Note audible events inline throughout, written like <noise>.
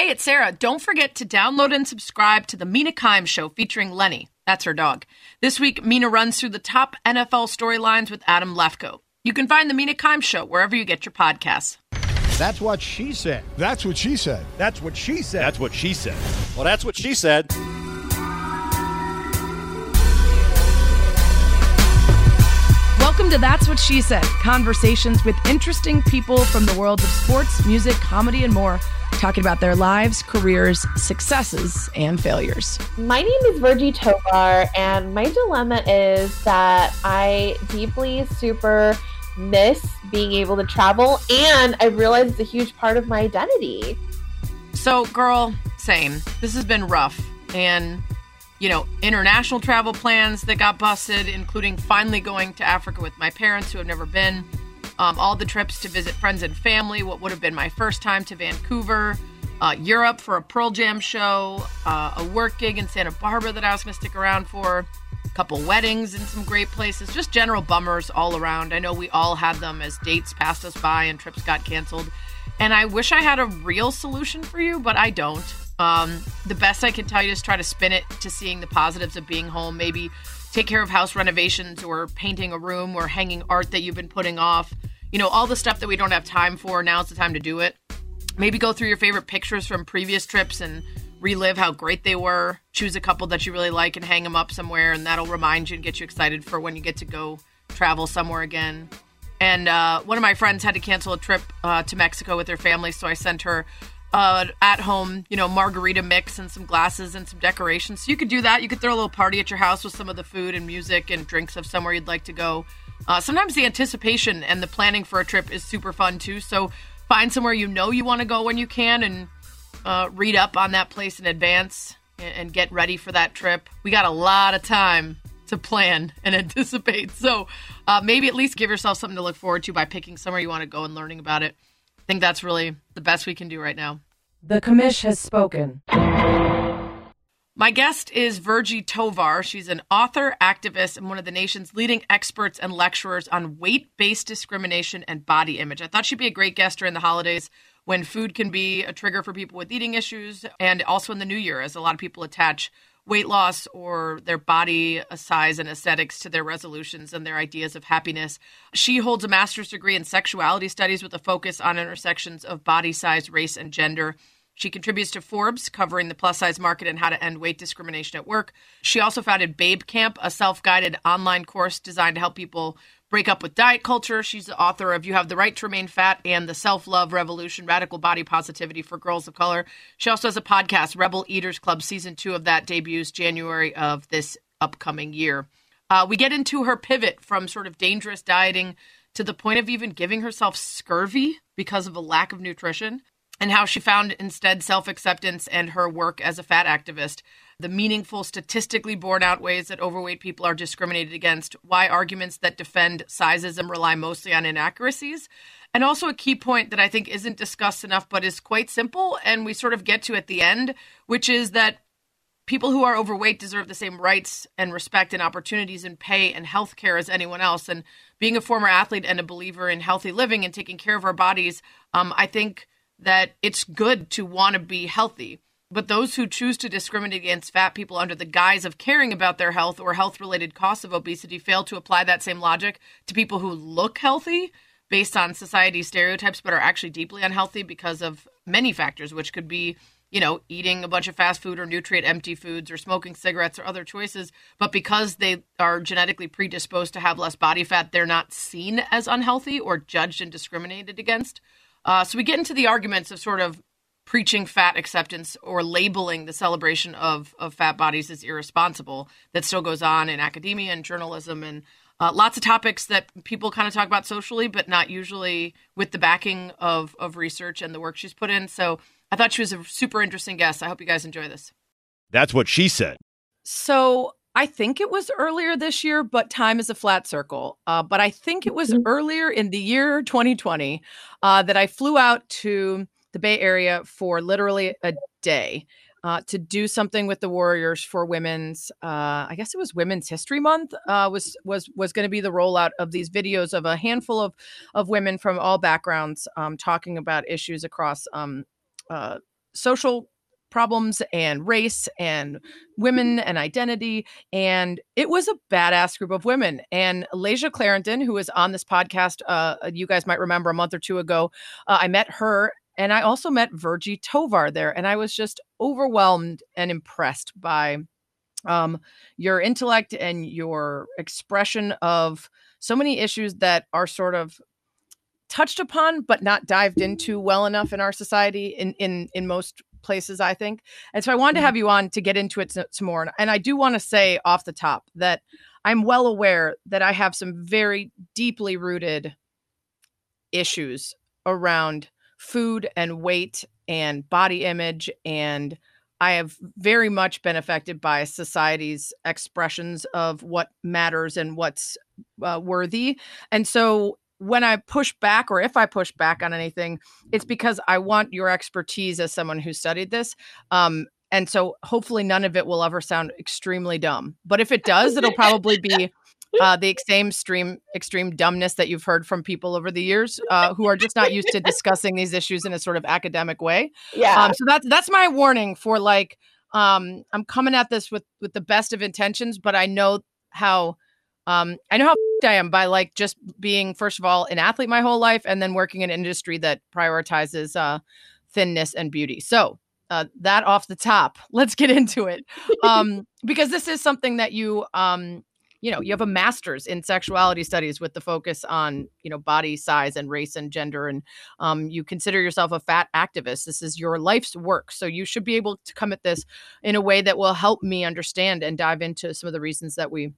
Hey, it's Sarah. Don't forget to download and subscribe to the Mina Kimes Show featuring Lenny. That's her dog. This week, Mina runs through the top NFL storylines with Adam Lefkoe. You can find the Mina Kimes Show wherever you get your podcasts. That's what she said. That's what she said. That's what she said. That's what she said. Well, that's what she said. Welcome to That's What She Said conversations with interesting people from the worlds of sports, music, comedy, and more, talking about their lives, careers, successes, and failures. My name is Virgie Tovar, and my dilemma is that I deeply super miss being able to travel, and I realize it's a huge part of my identity. So, girl, same. This has been rough. And you know, international travel plans that got busted, including finally going to Africa with my parents who have never been, um, all the trips to visit friends and family, what would have been my first time to Vancouver, uh, Europe for a Pearl Jam show, uh, a work gig in Santa Barbara that I was going to stick around for, a couple weddings in some great places, just general bummers all around. I know we all had them as dates passed us by and trips got canceled. And I wish I had a real solution for you, but I don't. Um, the best I can tell you is try to spin it to seeing the positives of being home. Maybe take care of house renovations or painting a room or hanging art that you've been putting off. You know, all the stuff that we don't have time for. Now's the time to do it. Maybe go through your favorite pictures from previous trips and relive how great they were. Choose a couple that you really like and hang them up somewhere, and that'll remind you and get you excited for when you get to go travel somewhere again. And uh, one of my friends had to cancel a trip uh, to Mexico with her family, so I sent her uh, at home, you know, margarita mix and some glasses and some decorations. So you could do that. You could throw a little party at your house with some of the food and music and drinks of somewhere you'd like to go. Uh, sometimes the anticipation and the planning for a trip is super fun too. So find somewhere you know you want to go when you can and uh, read up on that place in advance and, and get ready for that trip. We got a lot of time to plan and <laughs> anticipate. So uh, maybe at least give yourself something to look forward to by picking somewhere you want to go and learning about it think that's really the best we can do right now. The commish has spoken. My guest is Virgie Tovar. She's an author, activist, and one of the nation's leading experts and lecturers on weight based discrimination and body image. I thought she'd be a great guest during the holidays when food can be a trigger for people with eating issues, and also in the new year, as a lot of people attach weight loss or their body size and aesthetics to their resolutions and their ideas of happiness. She holds a master's degree in sexuality studies with a focus on intersections of body size, race, and gender. She contributes to Forbes, covering the plus size market and how to end weight discrimination at work. She also founded Babe Camp, a self guided online course designed to help people break up with diet culture. She's the author of You Have the Right to Remain Fat and The Self Love Revolution Radical Body Positivity for Girls of Color. She also has a podcast, Rebel Eaters Club. Season two of that debuts January of this upcoming year. Uh, we get into her pivot from sort of dangerous dieting to the point of even giving herself scurvy because of a lack of nutrition and how she found instead self acceptance and her work as a fat activist the meaningful, statistically borne out ways that overweight people are discriminated against, why arguments that defend sizeism rely mostly on inaccuracies, and also a key point that I think isn't discussed enough but is quite simple and we sort of get to at the end, which is that people who are overweight deserve the same rights and respect and opportunities and pay and health care as anyone else. And being a former athlete and a believer in healthy living and taking care of our bodies, um, I think that it's good to want to be healthy. But those who choose to discriminate against fat people under the guise of caring about their health or health related costs of obesity fail to apply that same logic to people who look healthy based on society stereotypes but are actually deeply unhealthy because of many factors, which could be, you know, eating a bunch of fast food or nutrient empty foods or smoking cigarettes or other choices. But because they are genetically predisposed to have less body fat, they're not seen as unhealthy or judged and discriminated against. Uh, so we get into the arguments of sort of preaching fat acceptance or labeling the celebration of, of fat bodies as irresponsible that still goes on in academia and journalism and uh, lots of topics that people kind of talk about socially, but not usually with the backing of, of research and the work she's put in. So I thought she was a super interesting guest. I hope you guys enjoy this. That's what she said. So I think it was earlier this year, but time is a flat circle. Uh, but I think it was mm-hmm. earlier in the year 2020 uh, that I flew out to the Bay Area for literally a day uh, to do something with the Warriors for Women's. Uh, I guess it was Women's History Month. Uh, was was was going to be the rollout of these videos of a handful of of women from all backgrounds um, talking about issues across um, uh, social problems and race and women and identity. And it was a badass group of women. And Layshia Clarendon, who was on this podcast, uh, you guys might remember a month or two ago, uh, I met her. And I also met Virgie Tovar there. And I was just overwhelmed and impressed by um, your intellect and your expression of so many issues that are sort of touched upon but not dived into well enough in our society in in in most places, I think. And so I wanted to mm-hmm. have you on to get into it some more. And I do want to say off the top that I'm well aware that I have some very deeply rooted issues around food and weight and body image and I have very much been affected by society's expressions of what matters and what's uh, worthy. And so when I push back or if I push back on anything, it's because I want your expertise as someone who studied this. Um, and so hopefully none of it will ever sound extremely dumb. But if it does, it'll probably be <laughs> uh, the same extreme extreme dumbness that you've heard from people over the years uh, who are just not used to discussing these issues in a sort of academic way. Yeah. Um, so that's that's my warning for like um, I'm coming at this with with the best of intentions, but I know how um, I know how I am by like just being, first of all, an athlete my whole life and then working in an industry that prioritizes uh, thinness and beauty. So, uh, that off the top, <laughs> let's get into it. Um, <laughs> because this is something that you, um, you know, you have a master's in sexuality studies with the focus on, you know, body size and race and gender. And um, you consider yourself a fat activist. This is your life's work. So you should be able to come at this in a way that will help me understand and dive into some of the reasons that we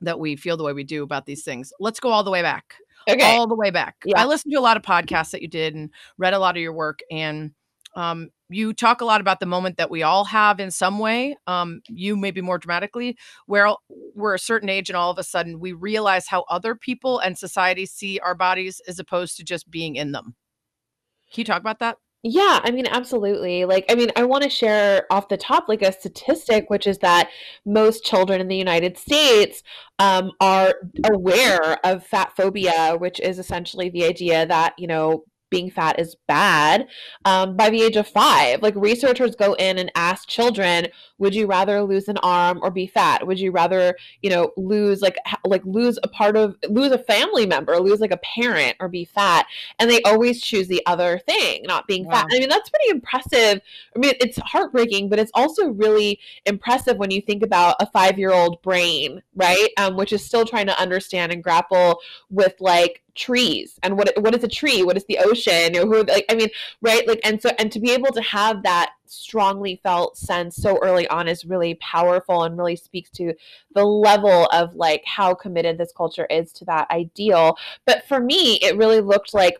that we feel the way we do about these things. Let's go all the way back. Okay. All the way back. Yeah. I listened to a lot of podcasts that you did and read a lot of your work and um, you talk a lot about the moment that we all have in some way um, you maybe more dramatically where we're a certain age and all of a sudden we realize how other people and society see our bodies as opposed to just being in them can you talk about that yeah, I mean, absolutely. Like, I mean, I want to share off the top, like, a statistic, which is that most children in the United States um, are aware of fat phobia, which is essentially the idea that, you know, being fat is bad um, by the age of five. Like researchers go in and ask children, would you rather lose an arm or be fat? Would you rather, you know, lose like like lose a part of lose a family member, lose like a parent or be fat? And they always choose the other thing, not being wow. fat. I mean, that's pretty impressive. I mean, it's heartbreaking, but it's also really impressive when you think about a five year old brain, right? Um, which is still trying to understand and grapple with like trees and what what is a tree? What is the ocean? Or who like i mean right? Like and so and to be able to have that strongly felt sense so early on is really powerful and really speaks to the level of like how committed this culture is to that ideal. But for me it really looked like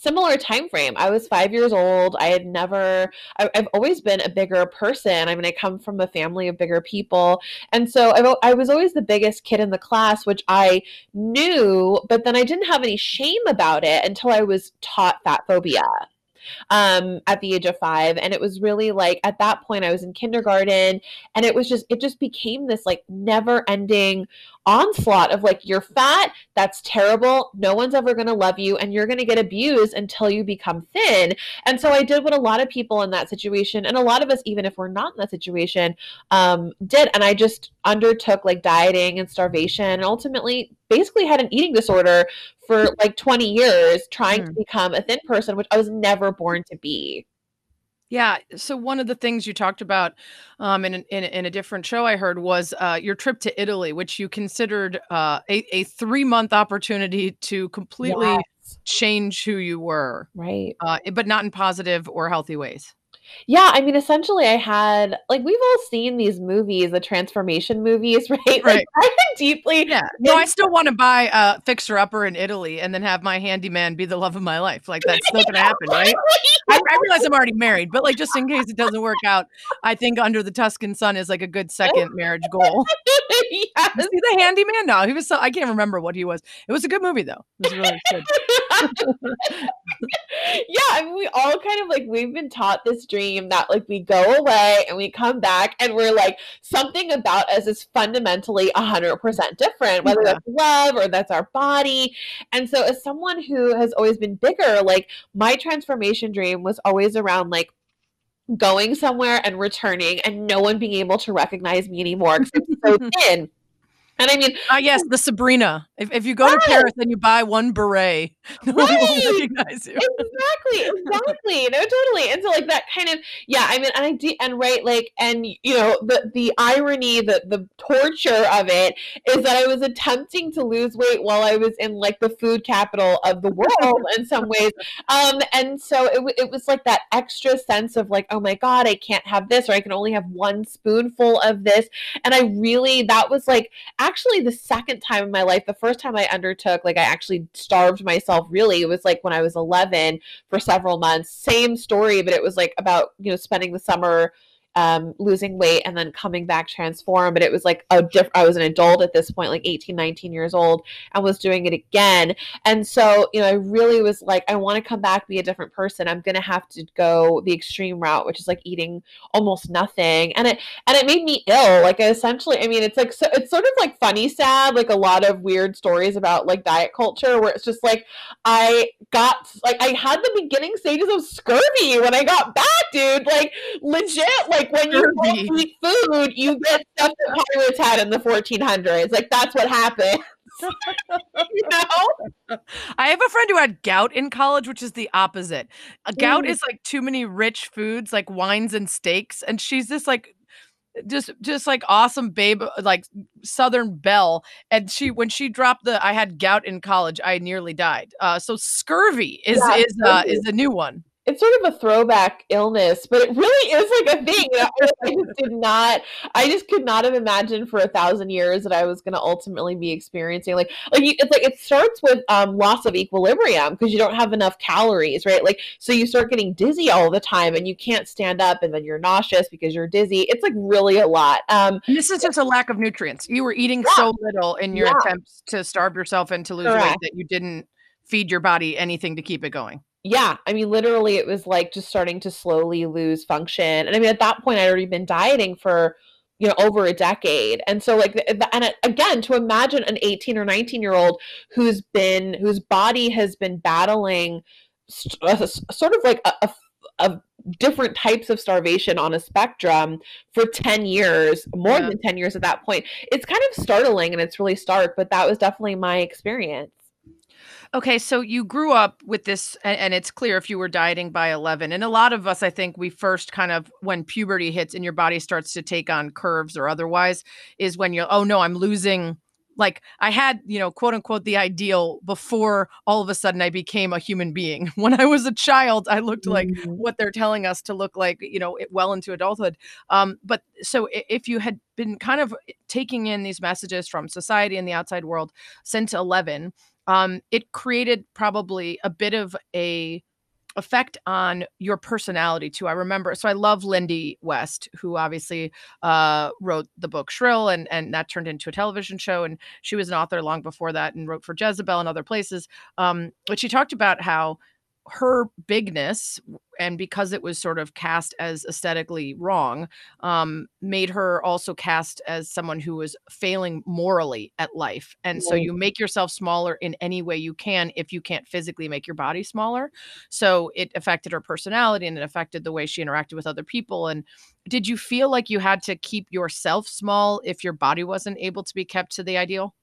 similar time frame i was five years old. I had never I, have always been a bigger person. I mean i come from a family of bigger people. And so I've, i was always the biggest kid in the class which i knew but then i didn't have any shame about it until i was taught fat phobia um, at the age of five. And it was really like at that point, I was in kindergarten and it was just, it just became this like never ending onslaught of like you're fat that's terrible no one's ever going to love you and you're going to get abused until you become thin. And so i did what a lot of people in that situation and a lot of us even if we're not in that situation um, did. And i just undertook like dieting and starvation and ultimately basically had an eating disorder for like 20 years trying mm. to become a thin person which i was never born to be yeah. So one of the things you talked about um, in, in, in a different show I heard was uh, your trip to Italy, which you considered uh, a, a three month opportunity to completely yes. change who you were, right? Uh, but not in positive or healthy ways. Yeah, I mean, essentially, I had like we've all seen these movies, the transformation movies, right? <laughs> Right. Like, I deeply. Yeah. No, I still want to buy a fixer upper in Italy and then have my handyman be the love of my life. Like that's still gonna <laughs> happen, right? I, I, realize I'm already married, but like just in case it doesn't work out, I think under the Tuscan sun is like a good second marriage goal. <laughs> yes. See the handyman? No, he was so I can't remember what he was. It was a good movie though. It was really good. Yeah, I mean, we all kind of like we've been taught this dream that like we go away and we come back and we're like something about us is fundamentally 100% different, whether yeah. that's love or that's our body. And so, as someone who has always been bigger, like my transformation dream was always around like going somewhere and returning and no one being able to recognize me anymore because I'm so <laughs> thin. And I mean, uh, yes, the Sabrina. If, if you go right. to Paris and you buy one beret, <laughs> nobody right. will recognize you. Exactly, exactly. no, totally. And so, like that kind of, yeah. I mean, and I do, and right, like, and you know, the the irony, the the torture of it is that I was attempting to lose weight while I was in like the food capital of the world in some ways. Um, and so it it was like that extra sense of like, oh my god, I can't have this, or I can only have one spoonful of this. And I really, that was like actually the second time in my life. The first time I undertook, like I actually starved myself really. It was like when I was 11 for several months. Same story, but it was like about, you know, spending the summer um, losing weight and then coming back transformed. But it was like a diff- I was an adult at this point, like 18, 19 years old, and was doing it again. And so, you know, I really was like, I want to come back, be a different person. I'm gonna have to go the extreme route, which is like eating almost nothing. And it and it made me ill. Like essentially, I mean, it's like so it's sort of like funny sad, like a lot of weird stories about like diet culture where it's just like I got like I had the beginning stages of scurvy when I got back, dude. Like legit, like like when you eat food, you get stuff that pirates had in the 1400s. Like that's what happened. <laughs> you know? I have a friend who had gout in college, which is the opposite. A gout mm. is like too many rich foods, like wines and steaks, and she's this like just just like awesome babe like southern belle and she when she dropped the i had gout in college i nearly died uh so scurvy is yeah, is uh is a new one it's sort of a throwback illness, but it really is like a thing. I, <laughs> I just did not, I just could not have imagined for a thousand years that I was going to ultimately be experiencing like, like you, it's like it starts with um, loss of equilibrium because you don't have enough calories, right? Like, so you start getting dizzy all the time and you can't stand up and then you're nauseous because you're dizzy. It's like really a lot. Um, this is just a lack of nutrients. You were eating yeah. so little in your yeah. attempts to starve yourself and to lose Correct. weight that you didn't feed your body anything to keep it going yeah, I mean, literally, it was like just starting to slowly lose function. And I mean, at that point, I'd already been dieting for, you know, over a decade. And so, like, and again, to imagine an 18 or 19 year old who's been, whose body has been battling uh, sort of like a, a, a different types of starvation on a spectrum for 10 years, more yeah. than 10 years at that point. It's kind of startling and it's really stark, but that was definitely my experience. Okay, so you grew up with this, and, it's clear if you were dieting by 11. And a lot of us, I think, we first kind of, when puberty hits and your body starts to take on curves or otherwise, is when you're, oh no, I'm losing. Like I had, you know, quote unquote, the ideal before all of a sudden I became a human being. <laughs> When I was a child, I looked like mm-hmm. what they're telling us to look like, you know, well into adulthood. Um, but so if you had been kind of taking in these messages from society and the outside world since 11, um, it created probably a bit of a effect on your personality too. I remember, so I love Lindy West, who obviously uh, wrote the book Shrill, and and that turned into a television show. And she was an author long before that, and wrote for Jezebel and other places. Um, but she talked about how her bigness and because it was sort of cast as aesthetically wrong um, made her also cast as someone who was failing morally at life. And so you make yourself smaller in any way you can if you can't physically make your body smaller. So it affected her personality and it affected the way she interacted with other people. And did you feel like you had to keep yourself small if your body wasn't able to be kept to the ideal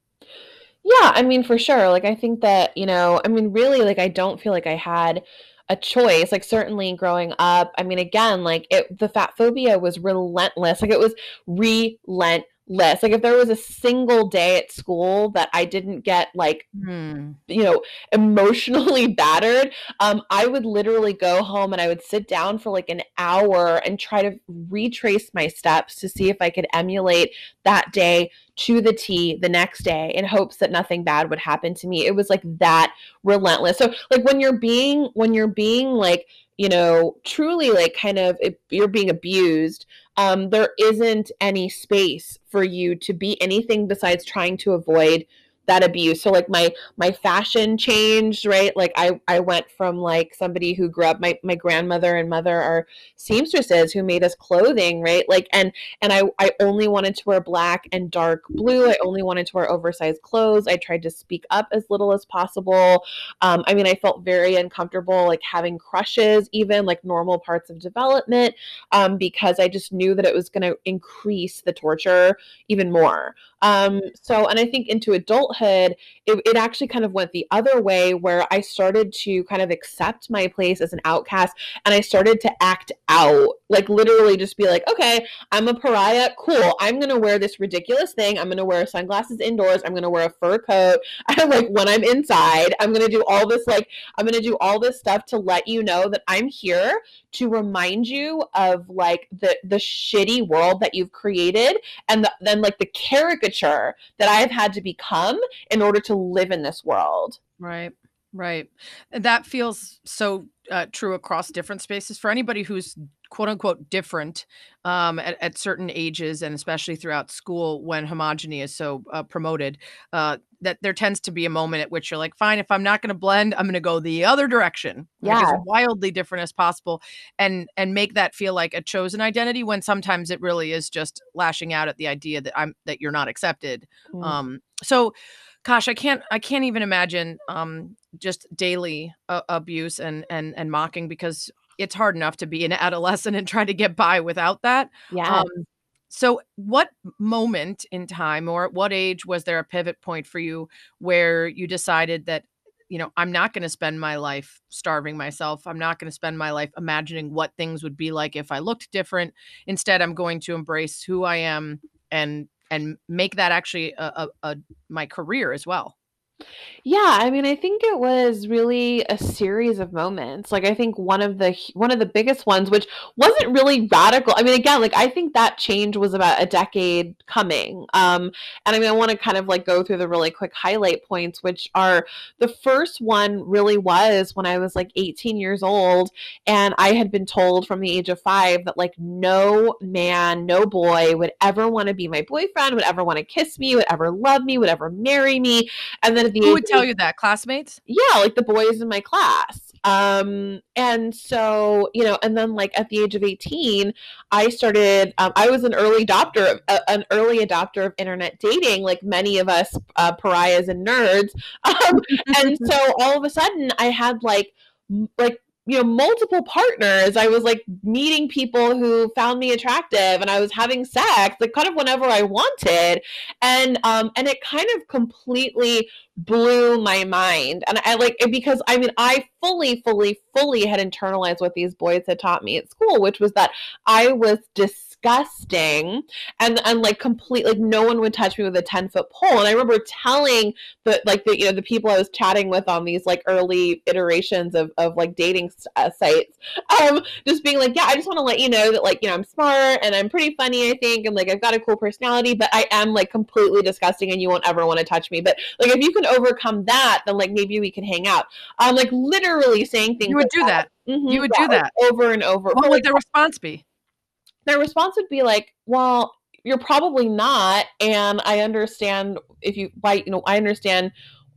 yeah, I mean, for sure. Like, I think that, you know, I mean, really, like, I don't feel like I had a choice. Like, certainly growing up, I mean, again, like, it, the fat phobia was relentless. Like, it was relentless list. Like if there was a single day at school that I didn't get like hmm. you know emotionally <laughs> battered, um I would literally go home and I would sit down for like an hour and try to retrace my steps to see if I could emulate that day to the T the next day in hopes that nothing bad would happen to me. It was like that relentless. So like when you're being when you're being like you know truly like kind of you're being abused um, there isn't any space for you to be anything besides trying to avoid that abuse. So like my my fashion changed right? Like i i went from like somebody who grew up my my grandmother and mother are seamstresses who made us clothing right? Like and and i i only wanted to wear black and dark blue. I only wanted to wear oversized clothes. I tried to speak up as little as possible. Um, i mean i felt very uncomfortable like having crushes even like normal parts of development um, because i just knew that it was going to increase the torture even more. Um, so, and I think into adulthood, it, it actually kind of went the other way where I started to kind of accept my place as an outcast and I started to act out, like literally just be like, okay, I'm a pariah. Cool. I'm going to wear this ridiculous thing. I'm going to wear sunglasses indoors. I'm going to wear a fur coat. <laughs> I'm like, when I'm inside, I'm going to do all this, like, I'm going to do all this stuff to let you know that I'm here to remind you of like the the shitty world that you've created and the, then like the caricature that I've had to become in order to live in this world. Right. Right. That feels so uh, true across different spaces for anybody who's quote unquote different um, at, at, certain ages and especially throughout school when homogeny is so uh, promoted uh, that there tends to be a moment at which you're like fine if i'm not going to blend i'm going to go the other direction yeah as wildly different as possible and and make that feel like a chosen identity when sometimes it really is just lashing out at the idea that i'm that you're not accepted mm. um so gosh i can't i can't even imagine um just daily uh, abuse and and and mocking because it's hard enough to be an adolescent and try to get by without that. Yeah. Um, so, what moment in time or at what age was there a pivot point for you where you decided that, you know, I'm not going to spend my life starving myself. I'm not going to spend my life imagining what things would be like if I looked different. Instead, I'm going to embrace who I am and and make that actually a, a, a my career as well. Yeah, I mean, I think it was really a series of moments. Like I think one of the one of the biggest ones which wasn't really radical. I mean, again, like I think that change was about a decade coming. Um and I mean, I want to kind of like go through the really quick highlight points which are the first one really was when I was like 18 years old and I had been told from the age of 5 that like no man, no boy would ever want to be my boyfriend, would ever want to kiss me, would ever love me, would ever marry me. And then the Who would tell you that? Classmates? Yeah, like the boys in my class. Um, and so, you know, and then like at the age of 18, I started, um, I was an early adopter, of, uh, an early adopter of internet dating, like many of us uh, pariahs and nerds. <laughs> Um, and so all of a sudden I had like, like you know multiple partners. I was like meeting people who found me attractive and i was having sex like kind of whenever i wanted. And um and it kind of completely blew my mind. And i like because i mean i fully fully fully had internalized what these boys had taught me at school which was that i was dis disgusting and and like complete like no one would touch me with a 10 foot pole. And i remember telling the like the you know the people i was chatting with on these like early iterations of, of like dating uh, sites um just being like yeah i just want to let you know that like you know i'm smart and i'm pretty funny i think and like i've got a cool personality but i am like completely disgusting and you won't ever want to touch me. But like if you can overcome that then like maybe we can hang out. Um like literally saying things you would like do that, that. Mm-hmm, you would yeah, do that. like, over and over what would like, the response be their response would be like, well, you're probably not. And I understand if you, why, you know, I understand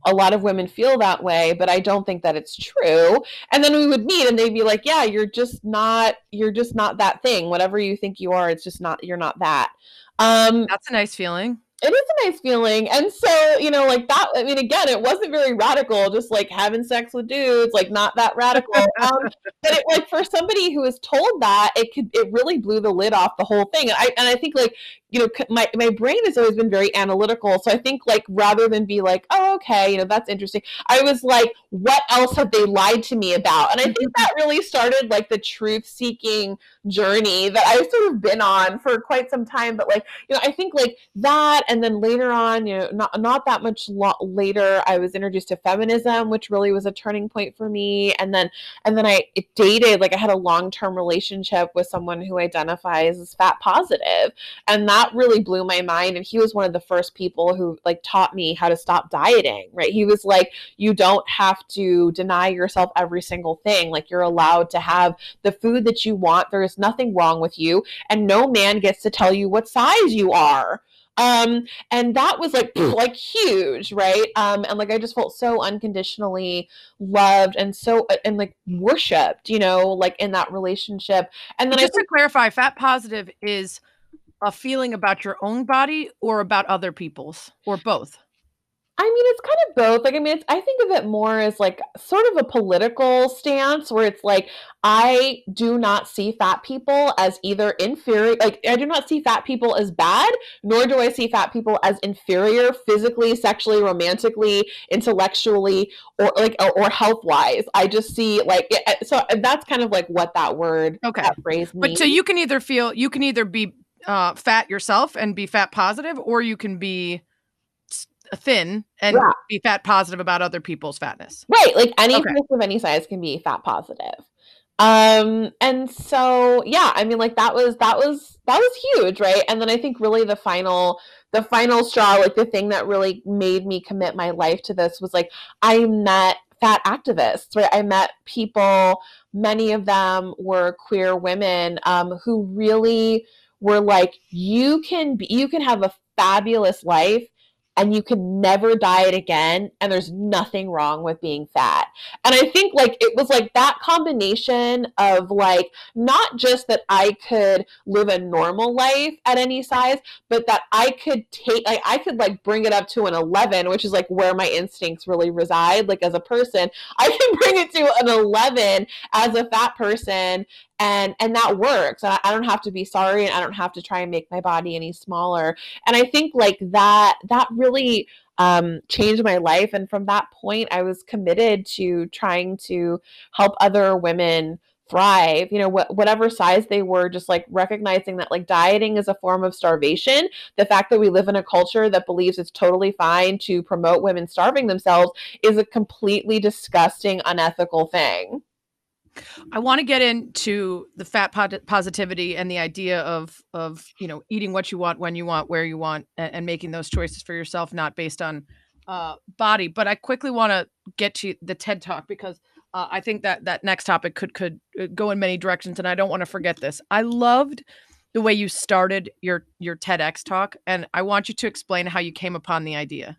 a lot of women feel that way, but I don't think that it's true. And then we would meet and they'd be like, yeah, you're just not, you're just not that thing. Whatever you think you are, it's just not, you're not that. Um, That's a nice feeling it is a nice feeling. And so, you know, like that, I mean, again, it wasn't very radical, just like having sex with dudes, like not that radical. <laughs> Um, but it, like for somebody who was told that, it could, it really blew the lid off the whole thing. And I, and I think like, you know, my, my brain has always been very analytical. So I think like rather than be like, oh, okay, you know, that's interesting, I was like, what else have they lied to me about? And I mm-hmm. think that really started like the truth seeking journey that I've sort of been on for quite some time. But like, you know, I think like that and then later on, you know, not not that much lo- later, I was introduced to feminism, which really was a turning point for me. And then and then I dated, like I had a long term relationship with someone who identifies as fat positive, and that really blew my mind. And he was one of the first people who like taught me how to stop dieting. Right? He was like, you don't have to deny yourself every single thing. Like you're allowed to have the food that you want. There is nothing wrong with you, and no man gets to tell you what size you are. Um, and that was like <clears throat> like huge, right? Um, and like I just felt so unconditionally loved and so uh, and like worshipped, you know, like in that relationship. And then just I to clarify, fat positive is a feeling about your own body or about other people's or both. I mean, it's kind of both. Like, I mean, it's, I think of it more as like sort of a political stance where it's like, I do not see fat people as either inferior, like, I do not see fat people as bad, nor do I see fat people as inferior physically, sexually, romantically, intellectually, or like, or, or health wise. I just see like, it, so that's kind of like what that word, Okay. that phrase means. But so you can either feel you can either be uh, fat yourself and be fat positive, or you can be thin and Yeah. be fat positive about other people's fatness. Right, like any Okay. person of any size can be fat positive. Um and so yeah, I mean like that was that was that was huge, right? And then I think really the final the final straw, like the thing that really made me commit my life to this was like I met fat activists, right? I met people, many of them were queer women um, who really were like, you can be, you can have a fabulous life and you can never diet again and there's nothing wrong with being fat. And i think like it was like that combination of like not just that i could live a normal life at any size but that i could take like i could like bring it up to an 11 which is like where my instincts really reside. Like as a person <laughs> i can bring it to an 11 as a fat person and and that works. And I, I don't have to be sorry and i don't have to try and make my body any smaller. And i think like that that really um, changed my life. And from that point i was committed to trying to help other women thrive. You know wh- whatever size they were just like recognizing that like dieting is a form of starvation. The fact that we live in a culture that believes it's totally fine to promote women starving themselves is a completely disgusting unethical thing I want to get into the fat positivity and the idea of of you know eating what you want when you want where you want and, and making those choices for yourself, not based on uh, body. But I quickly want to get to the TED Talk because uh, I think that that next topic could could uh, go in many directions, and I don't want to forget this. I loved the way you started your your TEDx talk, and I want you to explain how you came upon the idea.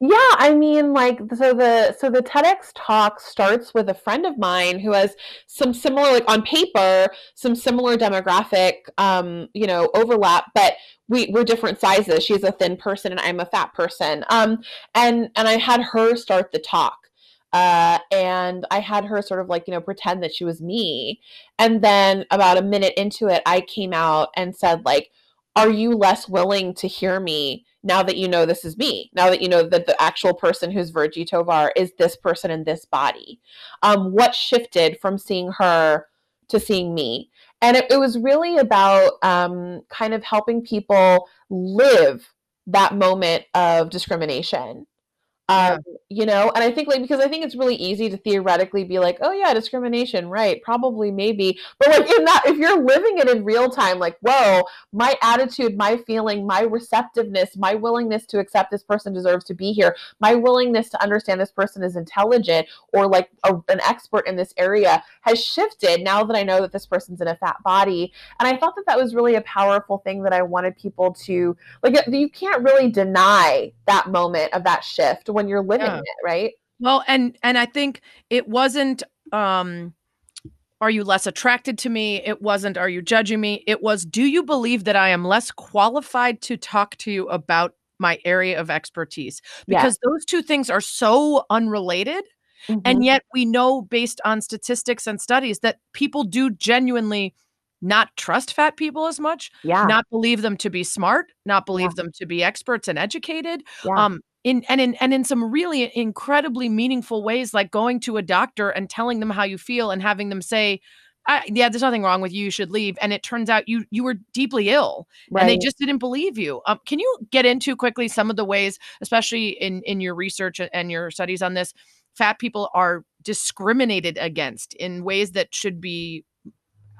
Yeah, I mean, like, so the so the TEDx talk starts with a friend of mine who has some similar, like, on paper, some similar demographic, um, you know, overlap, but we we're different sizes. She's a thin person, and I'm a fat person. Um, and and I had her start the talk. Uh, and I had her sort of like, you know, pretend that she was me. And then about a minute into it, I came out and said, like, are you less willing to hear me now that you know this is me now that you know that the actual person who's virgie tovar is this person in this body. Um, what shifted from seeing her to seeing me? And it, it was really about um, kind of helping people live that moment of discrimination um, you know and i think like because i think it's really easy to theoretically be like oh yeah discrimination right probably maybe but like in that if you're living it in real time like whoa my attitude my feeling my receptiveness my willingness to accept this person deserves to be here my willingness to understand this person is intelligent or like a, an expert in this area has shifted now that i know that this person's in a fat body and i thought that that was really a powerful thing that i wanted people to like you can't really deny that moment of that shift when you're living Yeah. it right Well, and and I think it wasn't um are you less attracted to me? It wasn't are you judging me? It was do you believe that I am less qualified to talk to you about my area of expertise? Because those two things are so unrelated Mhm. and yet we know based on statistics and studies that people do genuinely not trust fat people as much, yeah. not believe them to be smart, not believe them to be experts and educated yeah. um in and in and in some really incredibly meaningful ways like going to a doctor and telling them how you feel and having them say I, yeah there's nothing wrong with you you should leave. And it turns out you you were deeply ill and they just didn't believe you. Um, can you get into quickly some of the ways especially in in your research and your studies on this fat people are discriminated against in ways that should be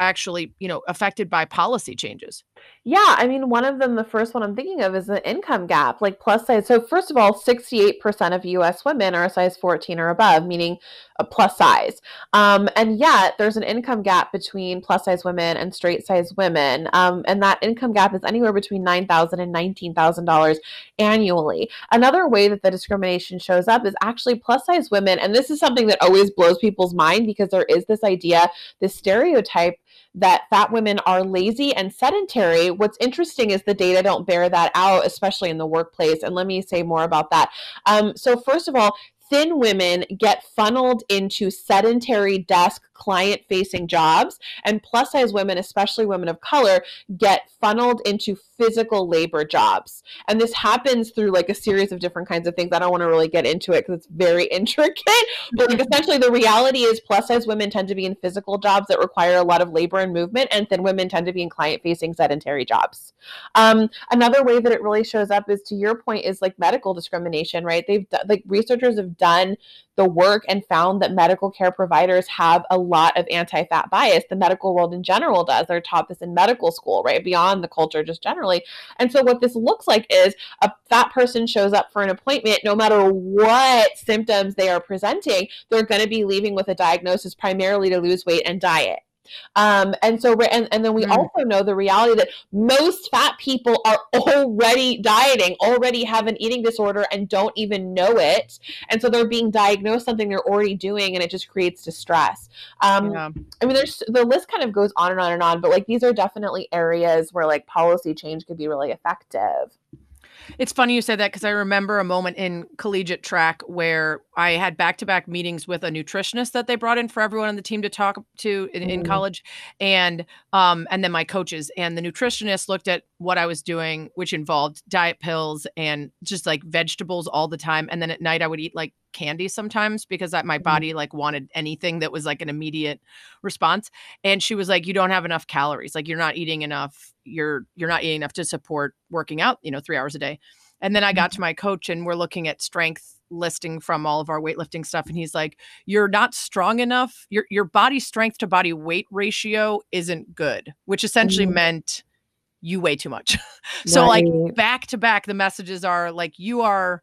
actually you know affected by policy changes Yeah, I mean, one of them, the first one I'm thinking of is the income gap, like plus size. So, first of all, 68% of US women are a size 14 or above, meaning a plus size. Um, and yet, there's an income gap between plus size women and straight size women. Um, and that income gap is anywhere between $9,000 and $19,000 annually. Another way that the discrimination shows up is actually plus size women. And this is something that always blows people's mind because there is this idea, this stereotype that fat women are lazy and sedentary. What's interesting is the data don't bear that out, especially in the workplace. And let me say more about that. Um, so, first of all, thin women get funneled into sedentary desk client facing jobs. And plus size women especially women of color get funneled into physical labor jobs. And this happens through like a series of different kinds of things. I don't want to really get into it because it's very <laughs> intricate. But like essentially the reality is plus size women tend to be in physical jobs that require a lot of labor and movement and thin women tend to be in client facing sedentary jobs. Um, another way that it really shows up is to your point is like medical discrimination right? They've like researchers have done the work and found that medical care providers have a lot of anti fat bias. The medical world in general does. They're taught this in medical school, right? Beyond the culture, just generally. And so, what this looks like is a fat person shows up for an appointment, no matter what symptoms they are presenting, they're going to be leaving with a diagnosis primarily to lose weight and diet. Um, and so, and, and then we mm. also know the reality that most fat people are <laughs> already dieting, already have an eating disorder, and don't even know it. And so they're being diagnosed something they're already doing, and it just creates distress. Um, yeah. I mean, there's the list kind of goes on and on and on, but like these are definitely areas where like policy change could be really effective. It's funny you said that because I remember a moment in collegiate track where I had back to back meetings with a nutritionist that they brought in for everyone on the team to talk to in, in mm-hmm. college, and um, and then my coaches. And the nutritionist looked at what I was doing, which involved diet pills and just like vegetables all the time, and then at night I would eat like candy sometimes because that my mm-hmm. body like wanted anything that was like an immediate response and she was like you don't have enough calories like you're not eating enough you're you're not eating enough to support working out you know 3 hours a day and then I got to mm-hmm. my coach and we're looking at strength listing from all of our weightlifting stuff and he's like you're not strong enough your your body strength to body weight ratio isn't good which essentially mm-hmm. meant you weigh too much <laughs> so right. like back to back the messages are like you are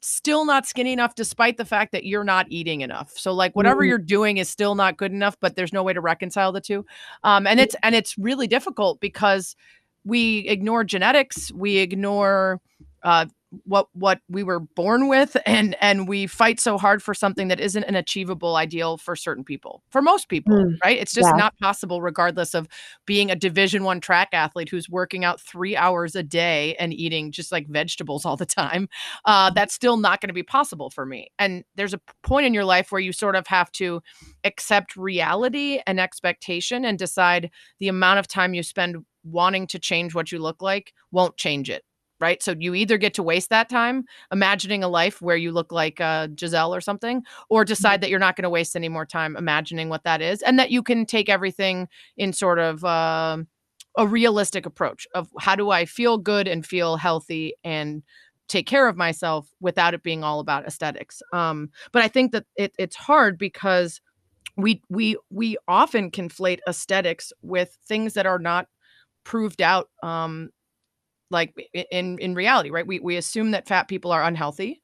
still not skinny enough despite the fact that you're not eating enough. So like whatever mm-hmm. you're doing is still not good enough but there's no way to reconcile the two. Um, and it's and it's really difficult because we ignore genetics we ignore uh, what what we were born with and and we fight so hard for something that isn't an achievable ideal for certain people for most people mm, right? It's just yeah. not possible regardless of being a division 1 track athlete who's working out 3 hours a day and eating just like vegetables all the time uh, that's still not going to be possible for me. And there's a point in your life where you sort of have to accept reality and expectation and decide the amount of time you spend wanting to change what you look like won't change it right? So you either get to waste that time imagining a life where you look like uh, Gisele or something, or mm-hmm. decide that you're not going to waste any more time imagining what that is, and that you can take everything in sort of uh, a realistic approach of how do I feel good and feel healthy and take care of myself without it being all about aesthetics. Um, but I think that it, it's hard because we we we often conflate aesthetics with things that are not proved out um, like in in reality right? We we assume that fat people are unhealthy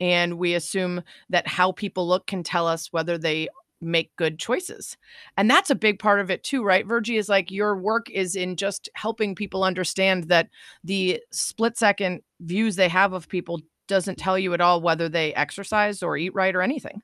and we assume that how people look can tell us whether they make good choices. And that's a big part of it too right? Virgie is like your work is in just helping people understand that the split second views they have of people doesn't tell you at all whether they exercise or eat right or anything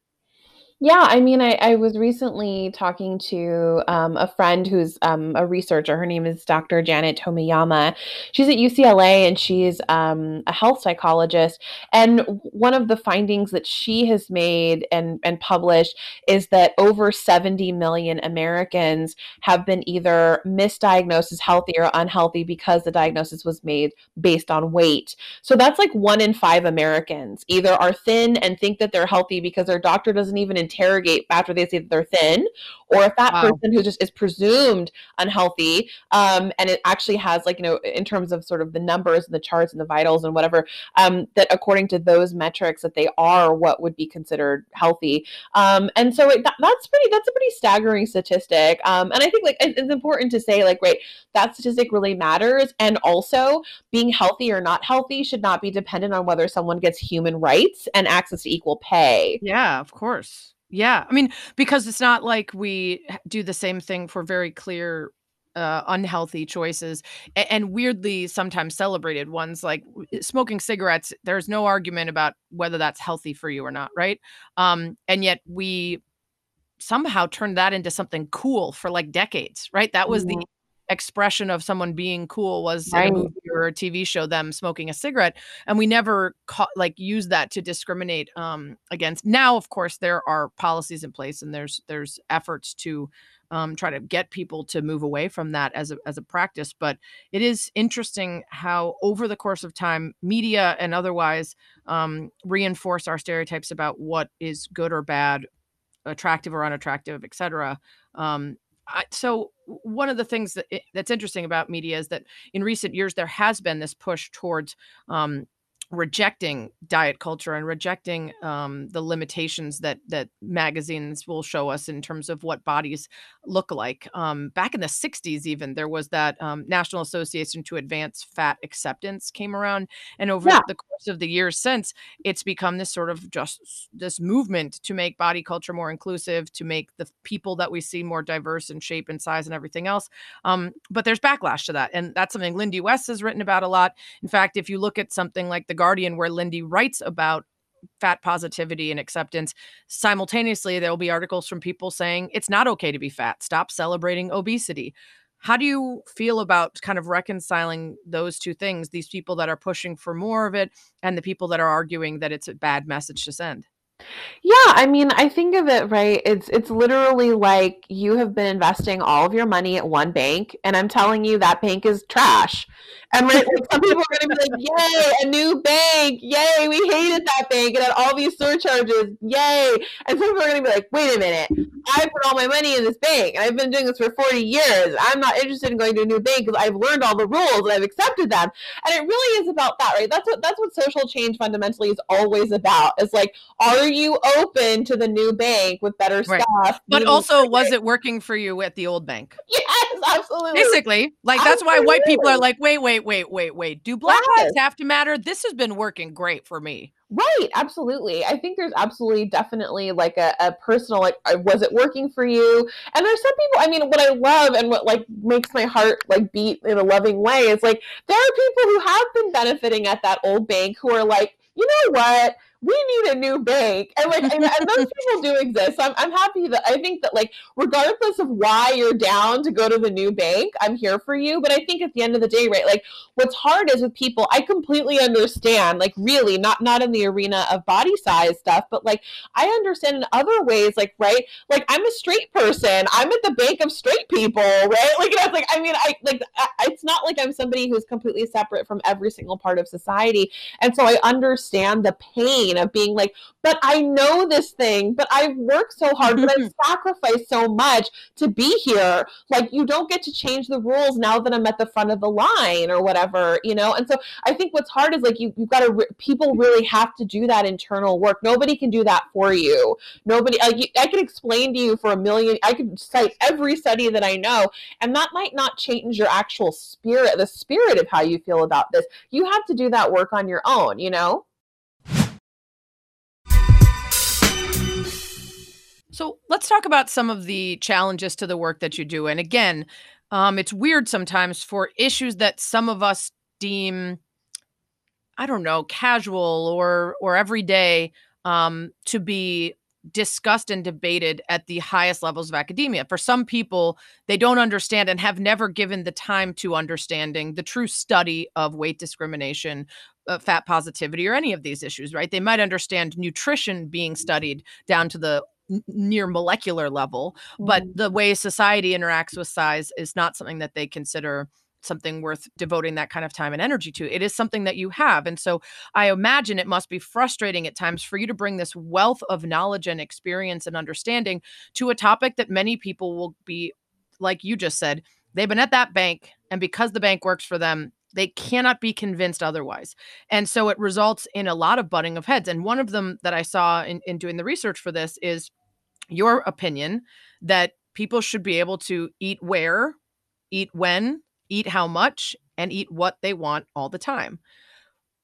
yeah, I mean, I, I was recently talking to um, a friend who's um, a researcher. Her name is Dr. Janet Tomiyama. She's at UCLA and she's um, a health psychologist. And one of the findings that she has made and, and published is that over 70 million Americans have been either misdiagnosed as healthy or unhealthy because the diagnosis was made based on weight. So that's like one in five Americans either are thin and think that they're healthy because their doctor doesn't even interrogate after they say that they're thin, or if that Wow. person who just is presumed unhealthy, um, and it actually has like you know in terms of sort of the numbers and the charts and the vitals and whatever, um, that according to those metrics that they are what would be considered healthy. Um, and so it, that, that's pretty that's a pretty staggering statistic. Um, and I think like it- it's important to say like right that statistic really matters, and also being healthy or not healthy should not be dependent on whether someone gets human rights and access to equal pay. Yeah, of course. Yeah. I mean, because it's not like we do the same thing for very clear uh, unhealthy choices a- and weirdly sometimes celebrated ones like smoking cigarettes there's no argument about whether that's healthy for you or not right um and yet we somehow turned that into something cool for like decades right that was the expression of someone being cool was in Right. a movie or a TV show them smoking a cigarette and we never ca- like use that to discriminate um against now of course there are policies in place and there's there's efforts to um, try to get people to move away from that as a, as a practice but it is interesting how over the course of time media and otherwise um, reinforce our stereotypes about what is good or bad attractive or unattractive etc um, I, so one of the things that that's interesting about media is that in recent years there has been this push towards um, rejecting diet culture and rejecting um, the limitations that that magazines will show us in terms of what bodies look like. Um, back in the '60s, even there was that um, National Association to Advance Fat Acceptance came around, and over Yeah. the course of the years since, it's become this sort of just this movement to make body culture more inclusive, to make the people that we see more diverse in shape and size and everything else. Um, but there's backlash to that, and that's something Lindy West has written about a lot. In fact, if you look at something like The Guardian, where Lindy writes about fat positivity and acceptance, simultaneously there will be articles from people saying it's not okay to be fat. Stop celebrating obesity. How do you feel about kind of reconciling those two things, these people that are pushing for more of it and the people that are arguing that it's a bad message to send? Yeah, I mean, I think of it right. It's it's literally like you have been investing all of your money at one bank, and I'm telling you that bank is trash. And right, like some people are going to be like, "Yay, a new bank! Yay, we hated that bank and had all these surcharges! Yay!" And some people are going to be like, "Wait a minute, I put all my money in this bank, and I've been doing this for 40 years. I'm not interested in going to a new bank because I've learned all the rules and I've accepted them." And it really is about that, right? That's what that's what social change fundamentally is always about. Is like are you open to the new bank with better Right. stuff? But also, was it working for you at the old bank? <laughs> yes, absolutely. Basically, like that's why white people are like, wait, wait, wait, wait, wait. Do black Yes. lives have to matter? This has been working great for me. Right, absolutely. I think there's absolutely definitely like a, a personal like uh, was it working for you? And there's some people I mean what I love and what like makes my heart like beat in a loving way is like there are people who have been benefiting at that old bank who are like, you know what? We need a new bank. And like and, and those <laughs> people do exist. So I'm I'm happy that I think that like regardless of why you're down to go to the new bank, I'm here for you. But I think at the end of the day, right, like what's hard is with people i completely understand like really not not in the arena of body size stuff but like i understand in other ways like right like i'm a straight person i'm at the bank of straight people right <laughs> like you know, like i mean i like I, it's not like i'm somebody who's completely separate from every single part of society and so i understand the pain of being like but i know this thing but i've worked so hard but i've <laughs> sacrificed so much to be here. Like you don't get to change the rules now that i'm at the front of the line or whatever you know? And so i think what's hard is like you, you've got to re- people really have to do that internal work. Nobody can do that for you. Nobody like you, i could explain to you for a million i could cite every study that i know and that might not change your actual spirit the spirit of how you feel about this. You have to do that work on your own you know So let's talk about some of the challenges to the work that you do. And again, um, it's weird sometimes for issues that some of us deem, I don't know, casual or or everyday um, to be discussed and debated at the highest levels of academia. For some people, they don't understand and have never given the time to understanding the true study of weight discrimination, uh, fat positivity, or any of these issues, right? They might understand nutrition being studied down to the near molecular level, but mm-hmm. the way society interacts with size is not something that they consider something worth devoting that kind of time and energy to. It is something that you have. And so I imagine it must be frustrating at times for you to bring this wealth of knowledge and experience and understanding to a topic that many people will be, like you just said, they've been at that bank. And because the bank works for them, they cannot be convinced otherwise. And so it results in a lot of butting of heads. And one of them that I saw in, in doing the research for this is your opinion that people should be able to eat where, eat when, eat how much, and eat what they want all the time.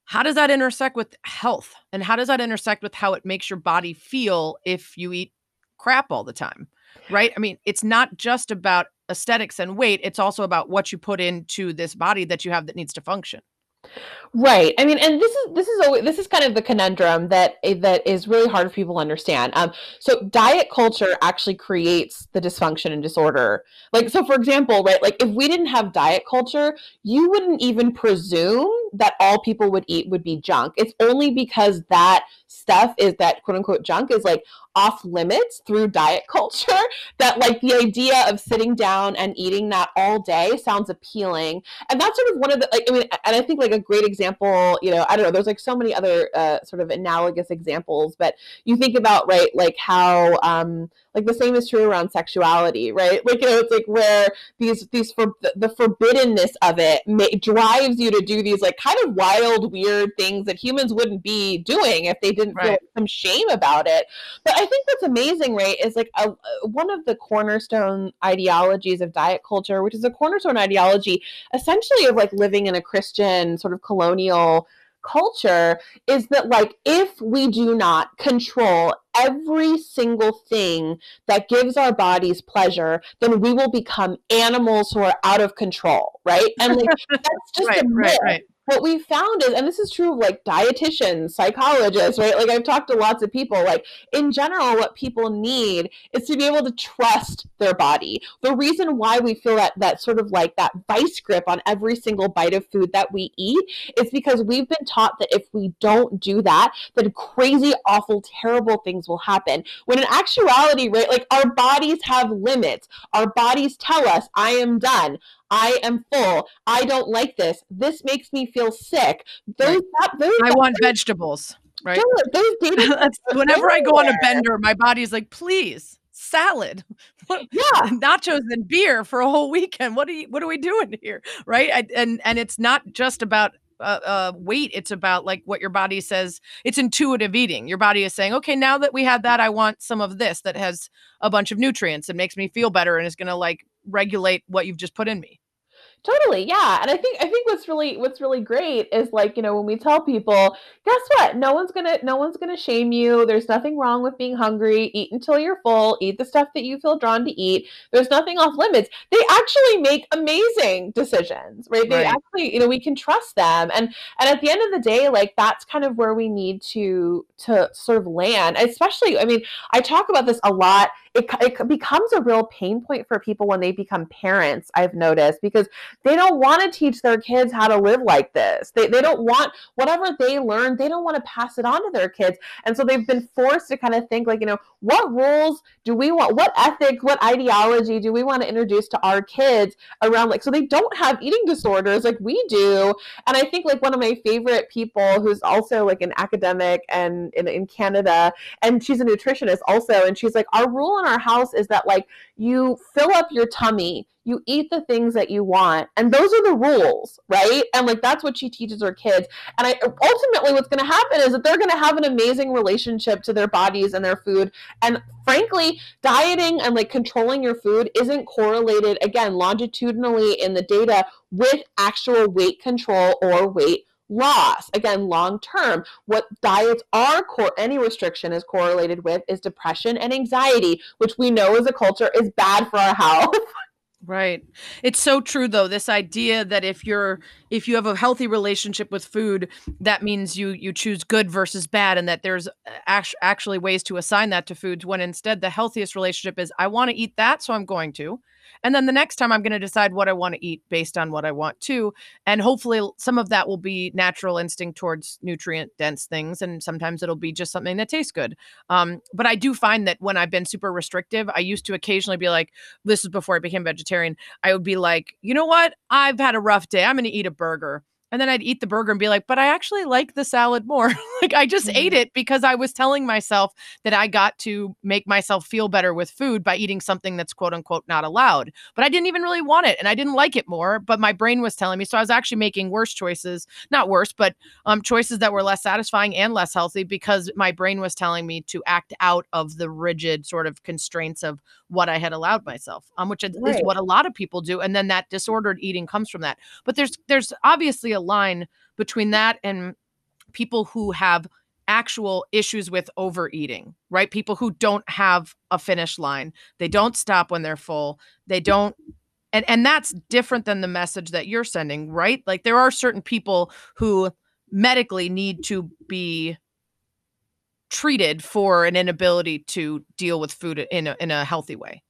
How does that intersect with health? And how does that intersect with how it makes your body feel if you eat crap all the time? Right? I mean, it's not just about aesthetics and weight, it's also about what you put into this body that you have that needs to function. Right. I mean, and this is this is always, this is kind of the conundrum that eh, that is really hard for people to understand. Um, so diet culture actually creates the dysfunction and disorder. Like, so for example, right, like if we didn't have diet culture, you wouldn't even presume that all people would eat would be junk. It's only because that stuff is that quote unquote junk is like off limits through diet culture <laughs> that like the idea of sitting down and eating that all day sounds appealing. And that's sort of one of the like i mean and i think like a great example you know i don't know there's like so many other uh, sort of analogous examples but you think about right like how um like the same is true around sexuality right? Like you know it's like where these these for the forbiddenness of it may, drives you to do these like kind of wild weird things that humans wouldn't be doing if they didn't right. feel some shame about it but i think what's amazing right is like a, one of the cornerstone ideologies of diet culture which is a cornerstone ideology essentially of like living in a christian sort of colonial culture is that like if we do not control every single thing that gives our bodies pleasure then we will become animals who are out of control right and like <laughs> that's just right, a myth. Right, right what we found is, and this is true of like dietitians, psychologists, right? Like I've talked to lots of people, like in general, what people need is to be able to trust their body. The reason why we feel that that sort of like that vice grip on every single bite of food that we eat is because we've been taught that if we don't do that, then crazy, awful, terrible things will happen. When in actuality, right, like our bodies have limits. Our bodies tell us, I am done. I am full. I don't like this. This makes me feel sick. Those, that, those I want vegetables. Right. Those, <laughs> those whenever I go on a bender, my body's like, please, salad. <laughs> Yeah. Nachos and beer for a whole weekend. What are you, what are we doing here? Right. I, and, and it's not just about uh, uh, weight. It's about like what your body says. It's intuitive eating. Your body is saying, okay, now that we had that, I want some of this that has a bunch of nutrients and makes me feel better and is going to like regulate what you've just put in me. Totally, yeah. And I think I think what's really what's really great is like, you know, when we tell people, guess what? No one's gonna no one's gonna shame you. There's nothing wrong with being hungry. Eat until you're full, eat the stuff that you feel drawn to eat. There's nothing off limits. They actually make amazing decisions, right? They right. actually, you know, we can trust them. And and at the end of the day, like that's kind of where we need to to sort of land. Especially, I mean, I talk about this a lot it, it becomes a real pain point for people when they become parents i've noticed because they don't want to teach their kids how to live like this. They, they don't want whatever they learn they don't want to pass it on to their kids. And so they've been forced to kind of think like you know what rules do we want what ethic what ideology do we want to introduce to our kids around like so they don't have eating disorders like we do. And i think like one of my favorite people who's also like an academic and in, in canada and she's a nutritionist also and she's like our rule in our house is that like you fill up your tummy, you eat the things that you want, and those are the rules, right? And like that's what she teaches her kids. And I ultimately what's going to happen is that they're going to have an amazing relationship to their bodies and their food. And frankly, dieting and like controlling your food isn't correlated again longitudinally in the data with actual weight control or weight loss. Again, long term, what diets are, cor- any restriction is correlated with is depression and anxiety, which we know as a culture is bad for our health. <laughs> Right. It's so true though this idea that if you're if you have a healthy relationship with food that means you you choose good versus bad and that there's uh, act- actually ways to assign that to foods when instead the healthiest relationship is I want to eat that so I'm going to And then the next time I'm going to decide what I want to eat based on what I want to. And hopefully some of that will be natural instinct towards nutrient dense things. And sometimes it'll be just something that tastes good. Um, but I do find that when I've been super restrictive, I used to occasionally be like, this is before I became vegetarian. I would be like, you know what? I've had a rough day. I'm going to eat a burger and then I'd eat the burger and be like, but I actually like the salad more. <laughs> like I just mm-hmm. ate it because I was telling myself that I got to make myself feel better with food by eating something that's quote unquote not allowed. But I didn't even really want it and I didn't like it more, but my brain was telling me. So I was actually making worse choices, not worse, but um, choices that were less satisfying and less healthy because my brain was telling me to act out of the rigid sort of constraints of what I had allowed myself, um, which right. is what a lot of people do. And then that disordered eating comes from that. But there's there's obviously a line between that and people who have actual issues with overeating, right? People who don't have a finish line. They don't stop when they're full. They don't and and that's different than the message that you're sending, right? Like there are certain people who medically need to be treated for an inability to deal with food in a, in a healthy way?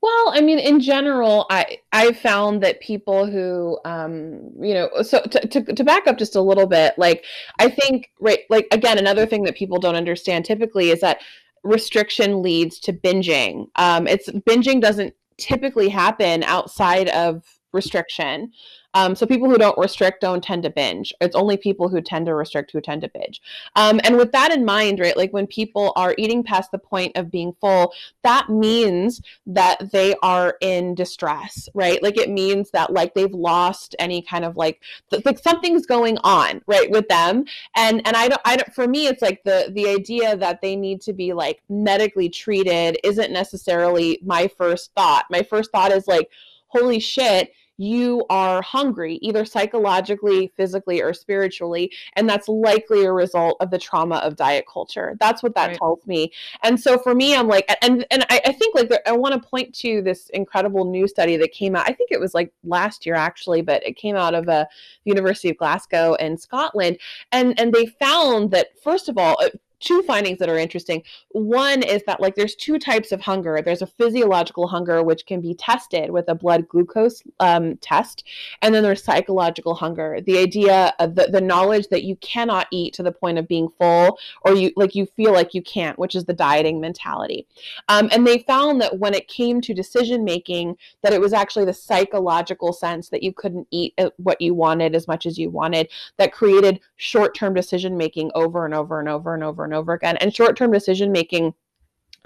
Well, I mean, in general, I I found that people who, um, you know, so to, to to back up just a little bit, like I think, right, like again, another thing that people don't understand typically is that restriction leads to binging. Um, it's binging doesn't typically happen outside of restriction. Um, so people who don't restrict don't tend to binge. It's only people who tend to restrict who tend to binge. Um, and with that in mind, right, like when people are eating past the point of being full, that means that they are in distress, right? Like it means that like they've lost any kind of like th- like something's going on, right, with them. And and I don't I don't for me it's like the the idea that they need to be like medically treated isn't necessarily my first thought. My first thought is like holy shit you are hungry, either psychologically, physically, or spiritually. And that's likely a result of the trauma of diet culture. That's what that right. tells me. And so for me, I'm like, and and I, I think like I want to point to this incredible new study that came out. I think it was like last year actually, but it came out of a uh, University of Glasgow in Scotland, and and they found that first of all, uh, two findings that are interesting. One is that like there's two types of hunger. There's a physiological hunger which can be tested with a blood glucose um, test, and then there's psychological hunger. The idea of the, the knowledge that you cannot eat to the point of being full, or you like you feel like you can't, which is the dieting mentality. Um, and they found that when it came to decision making, that it was actually the psychological sense that you couldn't eat uh, what you wanted as much as you wanted that created short-term decision making over and over and over and over and over again. And short term decision making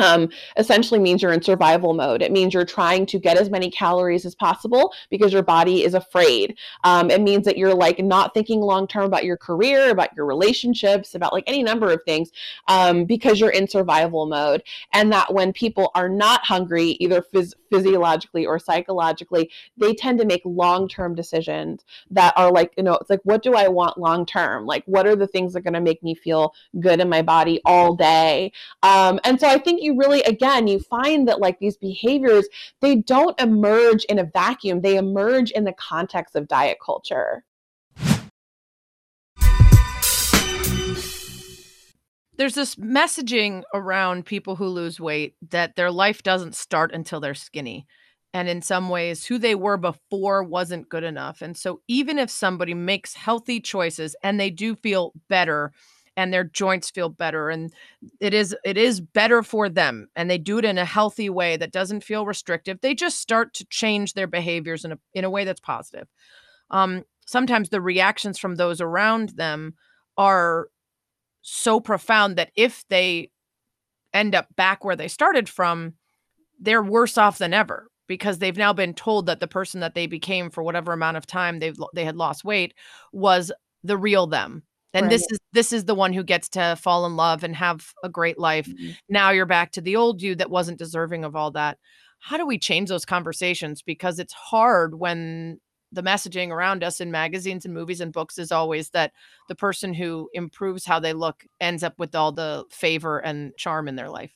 um, essentially means you're in survival mode. It means you're trying to get as many calories as possible because your body is afraid. Um, it means that you're like not thinking long term about your career, about your relationships, about like any number of things um, because you're in survival mode. And that when people are not hungry, either phys- physiologically or psychologically, they tend to make long term decisions that are like, you know, it's like, what do I want long term? Like, what are the things that are going to make me feel good in my body all day? Um, and so I think you really, again, you find that like these behaviors, they don't emerge in a vacuum, they emerge in the context of diet culture. There's this messaging around people who lose weight that their life doesn't start until they're skinny. And in some ways, who they were before wasn't good enough. And so, even if somebody makes healthy choices and they do feel better, and their joints feel better and it is it is better for them and they do it in a healthy way that doesn't feel restrictive. They just start to change their behaviors in a in a way that's positive. Um sometimes the reactions from those around them are so profound that if they end up back where they started from they're worse off than ever because they've now been told that the person that they became for whatever amount of time they've they had lost weight was the real them and right. this is this is the one who gets to fall in love and have a great life mm-hmm. now you're back to the old you that wasn't deserving of all that how do we change those conversations because it's hard when the messaging around us in magazines and movies and books is always that the person who improves how they look ends up with all the favor and charm in their life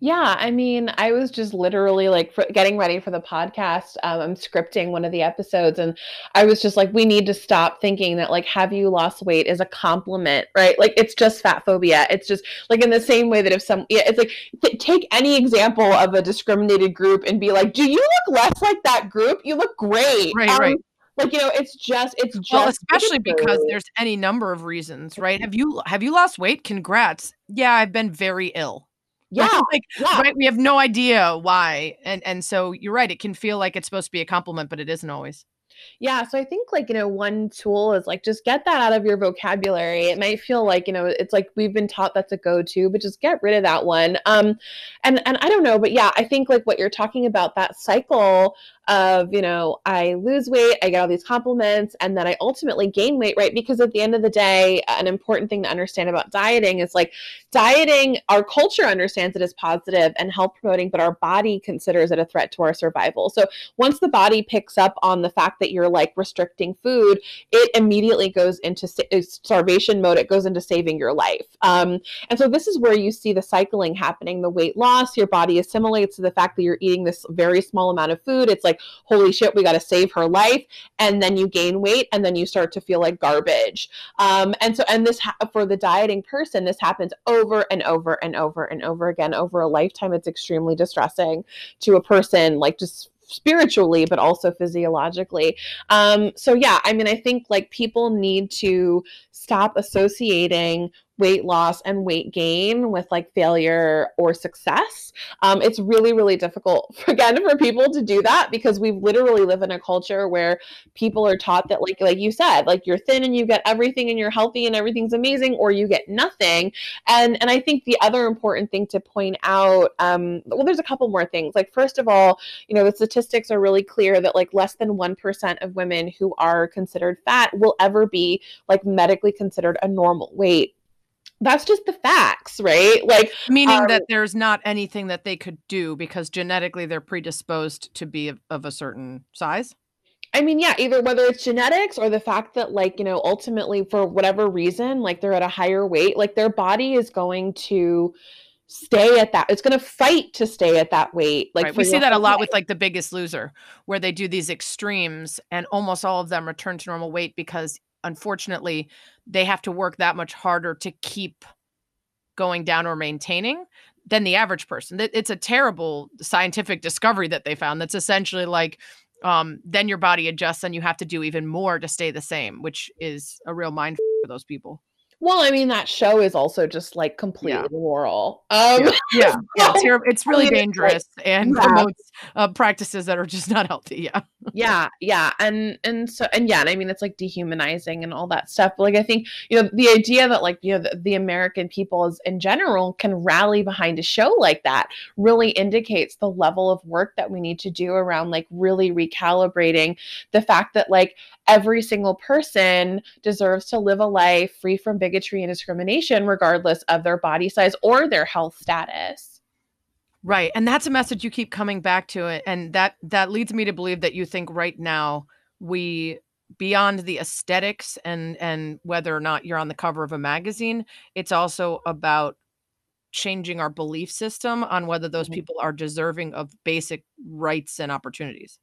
Yeah, I mean, I was just literally like for, getting ready for the podcast. Um, I'm scripting one of the episodes, and I was just like, we need to stop thinking that like have you lost weight is a compliment, right? Like it's just fat phobia. It's just like in the same way that if some, yeah, it's like th- take any example of a discriminated group and be like, do you look less like that group? You look great, Right, Um, right. Like you know, it's just it's just Well, especially because there's any number of reasons, right? Have you have you lost weight? Congrats. Yeah, I've been very ill. Yeah, like yeah. right we have no idea why and and so you're right it can feel like it's supposed to be a compliment but it isn't always Yeah, so I think like, you know, one tool is like just get that out of your vocabulary. It might feel like, you know, it's like we've been taught that's a go-to, but just get rid of that one. Um and and I don't know, but yeah, I think like what you're talking about that cycle of, you know, I lose weight, I get all these compliments, and then I ultimately gain weight, right? Because at the end of the day, an important thing to understand about dieting is like dieting, our culture understands it as positive and health promoting, but our body considers it a threat to our survival. So once the body picks up on the fact that you're like restricting food, it immediately goes into uh, starvation mode. It goes into saving your life. Um, and so this is where you see the cycling happening the weight loss, your body assimilates to the fact that you're eating this very small amount of food. It's like, holy shit, we got to save her life. And then you gain weight and then you start to feel like garbage. Um, and so, and this ha- for the dieting person, this happens over and over and over and over again over a lifetime. It's extremely distressing to a person, like just spiritually, but also physiologically. Um, so yeah, I mean, I think like people need to stop associating weight loss and weight gain with like failure or success. Um, it's really, really difficult <laughs> again for people to do that because we literally live in a culture where people are taught that, like, like you said, like you're thin and you get everything and you're healthy and everything's amazing, or you get nothing. And and I think the other important thing to point out, um, well, there's a couple more things. Like first of all, you know, the statistics are really clear that like less than one percent of women who are considered fat will ever be like medically considered a normal weight that's just the facts, right? Like, meaning Um, that there's not anything that they could do because genetically they're predisposed to be of, of a certain size I mean, yeah, either whether it's genetics or the fact that, like, you know, ultimately for whatever reason, like they're at a higher weight, like their body is going to stay at that. It's going to fight to stay at that weight. Like right. we see that a lot life. with like the biggest loser where they do these extremes and almost all of them return to normal weight because unfortunately they have to work that much harder to keep going down or maintaining than the average person. It's a terrible scientific discovery that they found that's essentially like um, then your body adjusts and you have to do even more to stay the same which is a real mind for those people Well, I mean, that show is also just like completely immoral. Um, yeah. <laughs> Yeah, yeah. It's, really mean, it's like- dangerous and Yeah. promotes uh, practices that are just not healthy. Yeah. Yeah. Yeah. And and so and yeah and i mean it's like dehumanizing and all that stuff. But like i think you know the idea that like you know the, the american people in general can rally behind a show like that really indicates the level of work that we need to do around like really recalibrating the fact that like every single person deserves to live a life free from bigotry and discrimination regardless of their body size or their health status Right. And that's a message you keep coming back to it and that that leads me to believe that you think right now we beyond the aesthetics and and whether or not you're on the cover of a magazine, it's also about changing our belief system on whether those Mhm. people are deserving of basic rights and opportunities.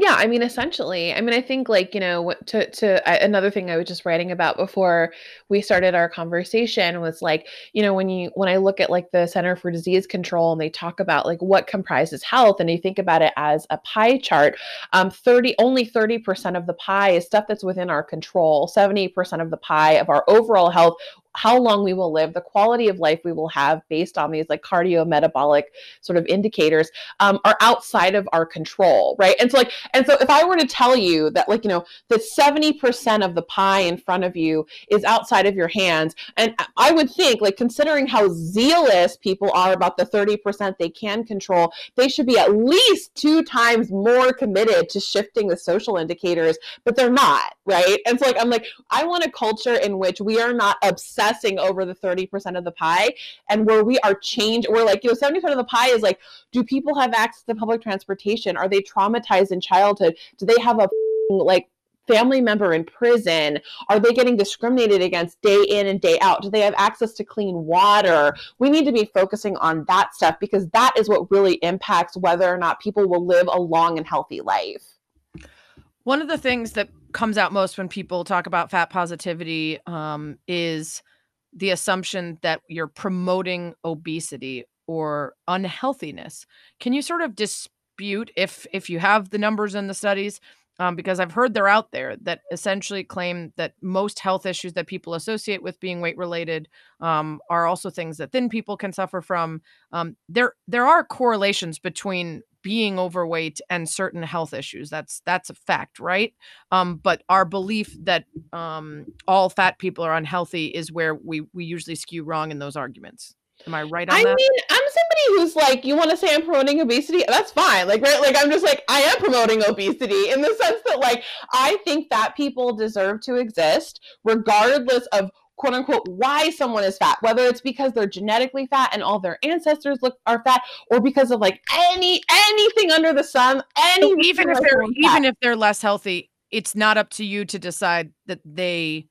Yeah, I mean, essentially, I mean, I think like you know, to to another thing I was just writing about before we started our conversation was like, you know, when you when I look at like the Center for Disease Control and they talk about like what comprises health, and you think about it as a pie chart, um, thirty only thirty percent of the pie is stuff that's within our control. Seventy percent of the pie of our overall health, how long we will live, the quality of life we will have based on these like cardiometabolic sort of indicators, um, are outside of our control, right? And so like and so if I were to tell you that like, you know, that 70% of the pie in front of you is outside of your hands, and I would think like considering how zealous people are about the 30% they can control, they should be at least two times more committed to shifting the social indicators, but they're not, right? And so like I'm like, I want a culture in which we are not obsessing over the 30% of the pie and where we are change we're like, you know, 70% of the pie is like, do people have access to public transportation? Are they traumatized in childhood? Do they have a like family member in prison? Are they getting discriminated against day in and day out? Do they have access to clean water? We need to be focusing on that stuff because that is what really impacts whether or not people will live a long and healthy life. One of the things that comes out most when people talk about fat positivity um, is the assumption that you're promoting obesity or unhealthiness. Can you sort of dispute if if you have the numbers and the studies? Um, because I've heard they're out there that essentially claim that most health issues that people associate with being weight related um, are also things that thin people can suffer from. Um, there there are correlations between being overweight and certain health issues. That's that's a fact, right? Um, but our belief that um, all fat people are unhealthy is where we we usually skew wrong in those arguments. Am I right on I that? mean, I'm somebody who's like, you want to say I'm promoting obesity? That's fine. Like, right? Like, I'm just like, I am promoting obesity in the sense that, like, I think that people deserve to exist regardless of quote unquote why someone is fat whether it's because they're genetically fat and all their ancestors look are fat or because of like any anything under the sun any So even if they're someone's fat. even if they're less healthy, it's not up to you to decide that they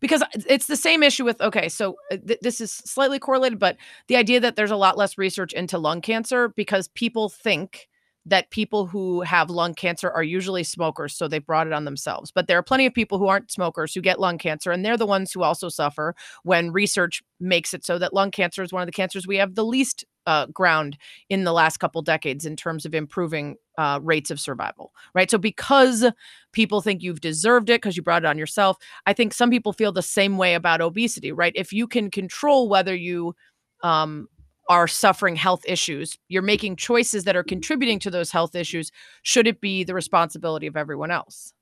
because it's the same issue with okay so uh, th- this is slightly correlated but the idea that there's a lot less research into lung cancer because people think that people who have lung cancer are usually smokers so they brought it on themselves. But there are plenty of people who aren't smokers who get lung cancer and they're the ones who also suffer when research makes it so that lung cancer is one of the cancers we have the least uh, ground in the last couple decades in terms of improving uh, rates of survival right? So because people think you've deserved it because you brought it on yourself i think some people feel the same way about obesity right? If you can control whether you um, are suffering health issues. You're making mm-hmm. choices that are mm-hmm. contributing to those health issues. Should it be the responsibility of everyone else?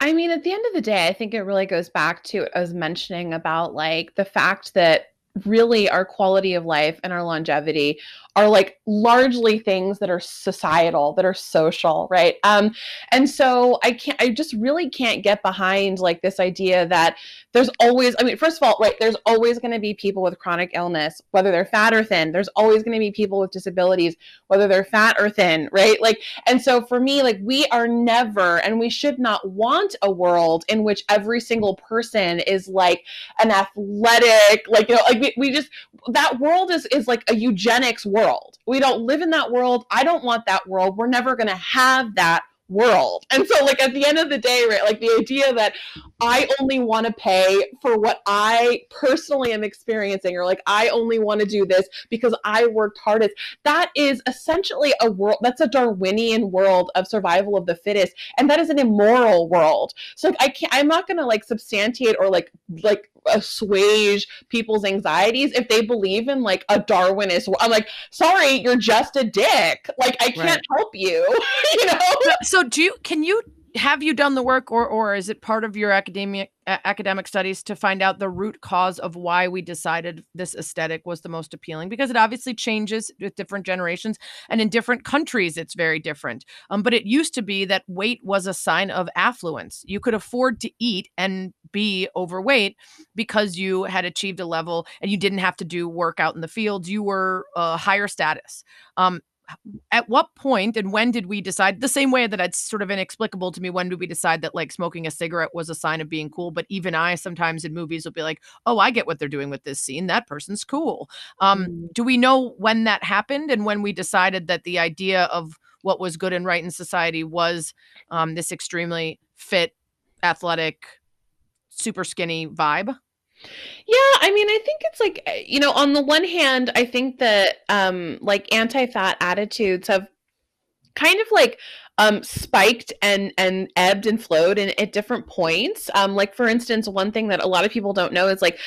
I mean, at the end of the day, I think it really goes back to what I was mentioning about like the fact that really our quality of life and our longevity are like largely things that are societal that are social right? Um and so i can't i just really can't get behind like this idea that there's always i mean first of all right there's always going to be people with chronic illness whether they're fat or thin. There's always going to be people with disabilities whether they're fat or thin right? Like and so for me like we are never and we should not want a world in which every single person is like an athletic like you know like we, just that world is is like a eugenics world. We don't live in that world. I don't want that world. We're never going to have that world. And so like at the end of the day right like the idea that i only want to pay for what i personally am experiencing or like i only want to do this because i worked hardest that is essentially a world that's a darwinian world of survival of the fittest and that is an immoral world. So like i can't i'm not going to like substantiate or like like assuage people's anxieties if they believe in like a darwinist i'm like sorry you're just a dick. Like i can't Right. help you <laughs> you know? So do you can you have you done the work or or is it part of your academic a- academic studies to find out the root cause of why we decided this aesthetic was the most appealing? Because it obviously changes with different generations and in different countries it's very different. Um, but it used to be that weight was a sign of affluence. You could afford to eat and be overweight because you had achieved a level and you didn't have to do work out in the fields. You were a higher status. Um, at what point and when did we decide the same way that it's sort of inexplicable to me when did we decide that like smoking a cigarette was a sign of being cool but even i sometimes in movies will be like oh i get what they're doing with this scene that person's cool um Mm. do we know when that happened and when we decided that the idea of what was good and right in society was um this extremely fit athletic super skinny vibe Yeah, I mean, I think it's like, eh, you know, on the one hand, I think that um like anti-fat attitudes have kind of like um spiked and and ebbed and flowed in at different points. Um like for instance, one thing that a lot of people don't know is like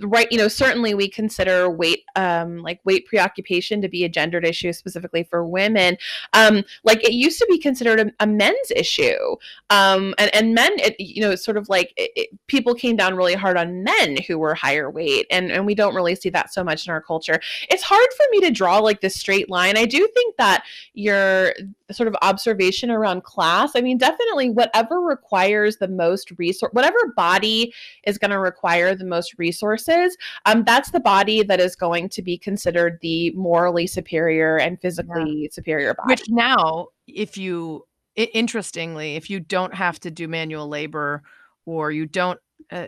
right you know certainly we consider weight um like weight preoccupation to be a gendered issue specifically for women. Um like it used to be considered a, a men's issue. Um and, and men it, you know it's sort of like it, it- people came down really hard on men who were higher weight and and we don't really see that so much in our culture. It's hard for me to draw like this straight line. I do think that your sort of observation around class. I mean definitely whatever requires the most resource whatever body is going to require the most resources um that's the body that is going to be considered the morally superior and physically superior body. which now if you interestingly, if you don't have to do manual labor or you don't, uh,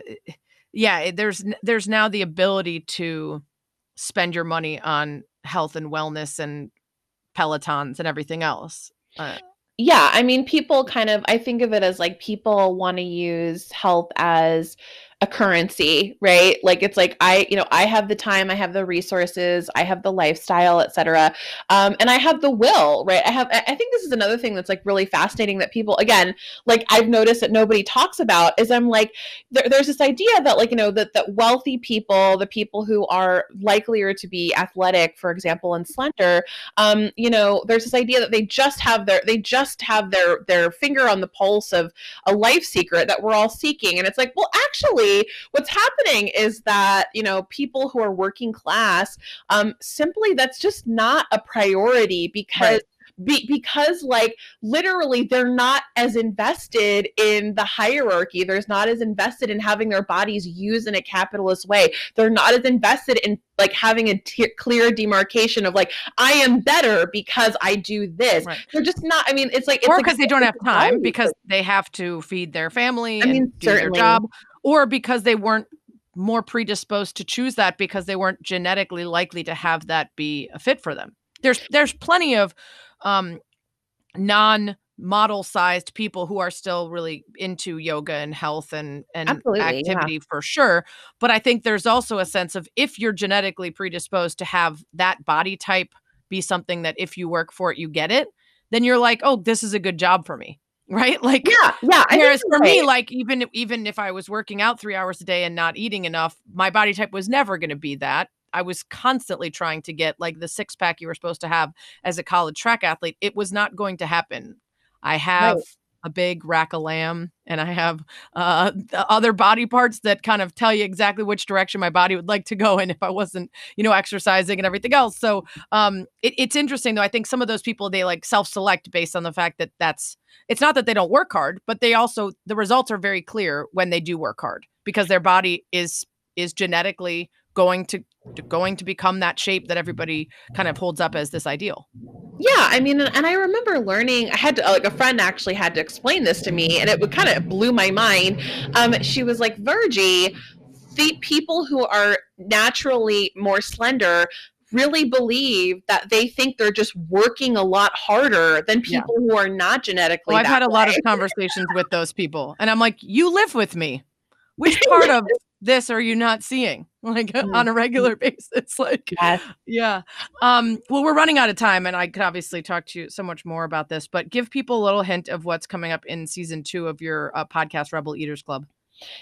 yeah, there's there's now the ability to spend your money on health and wellness and pelotons and everything else. Uh, yeah i mean people kind of i think of it as like people want to use health as a currency right? Like it's like i you know i have the time i have the resources i have the lifestyle etc um, and i have the will right? I have i think this is another thing that's like really fascinating that people again like i've noticed that nobody talks about is i'm like there, there's this idea that like you know that that wealthy people the people who are likelier to be athletic for example and slender um, you know, there's this idea that they just have their they just have their their finger on the pulse of a life secret that we're all seeking. And it's like, well, actually, what's happening is that you know people who are working class, um, simply that's just not a priority because. Right. Be, because like literally they're not as invested in the hierarchy there's not as invested in having their bodies used in a capitalist way they're not as invested in like having a t- clear demarcation of like I am better because I do this. Right. They're just not. I mean, it's like it's or like- because they don't have time because they have to feed their family I mean, and do their certainly. job or because they weren't more predisposed to choose that because they weren't genetically likely to have that be a fit for them. There's there's plenty of um non model sized people who are still really into yoga and health and and Absolutely, yeah. activity for sure. But i think there's also a sense of if you're genetically predisposed to have that body type be something that if you work for it you get it then you're like oh this is a good job for me right like yeah, yeah. Whereas for me, like even even if I was working out three hours a day and not eating enough, my body type was never going to be that. I was constantly trying to get like the six pack you were supposed to have as a college track athlete. It was not going to happen. I have a big rack of lamb and I have uh, the other body parts that kind of tell you exactly which direction my body would like to go <laughs> in if I wasn't, you know, exercising and everything else. So um, it, it's interesting though. I think some of those people they like self-select based on the fact that that's it's not that they don't work hard, but they also the results are very clear when they do work hard because their body is is genetically going to going to become that shape that everybody kind of holds up as this ideal. Yeah, I mean, and I remember learning. I had to like a friend actually had to explain this to me, and it would kind of blew my mind. Um, she was like, "Virgie, the people who are naturally more slender." really believe that they think they're just working a lot harder than Yeah. people who are not genetically Well, I've that had a lot of conversations with those people, and I'm like, you live with me. Which <laughs> part of this are you not seeing, <laughs> like on a regular <laughs> basis? Like, Yes. yeah. Um, well, we're running out of time, and I could obviously talk to you so much more about this, but give people a little hint of what's coming up in season two of your uh, podcast, Rebel Eaters Club.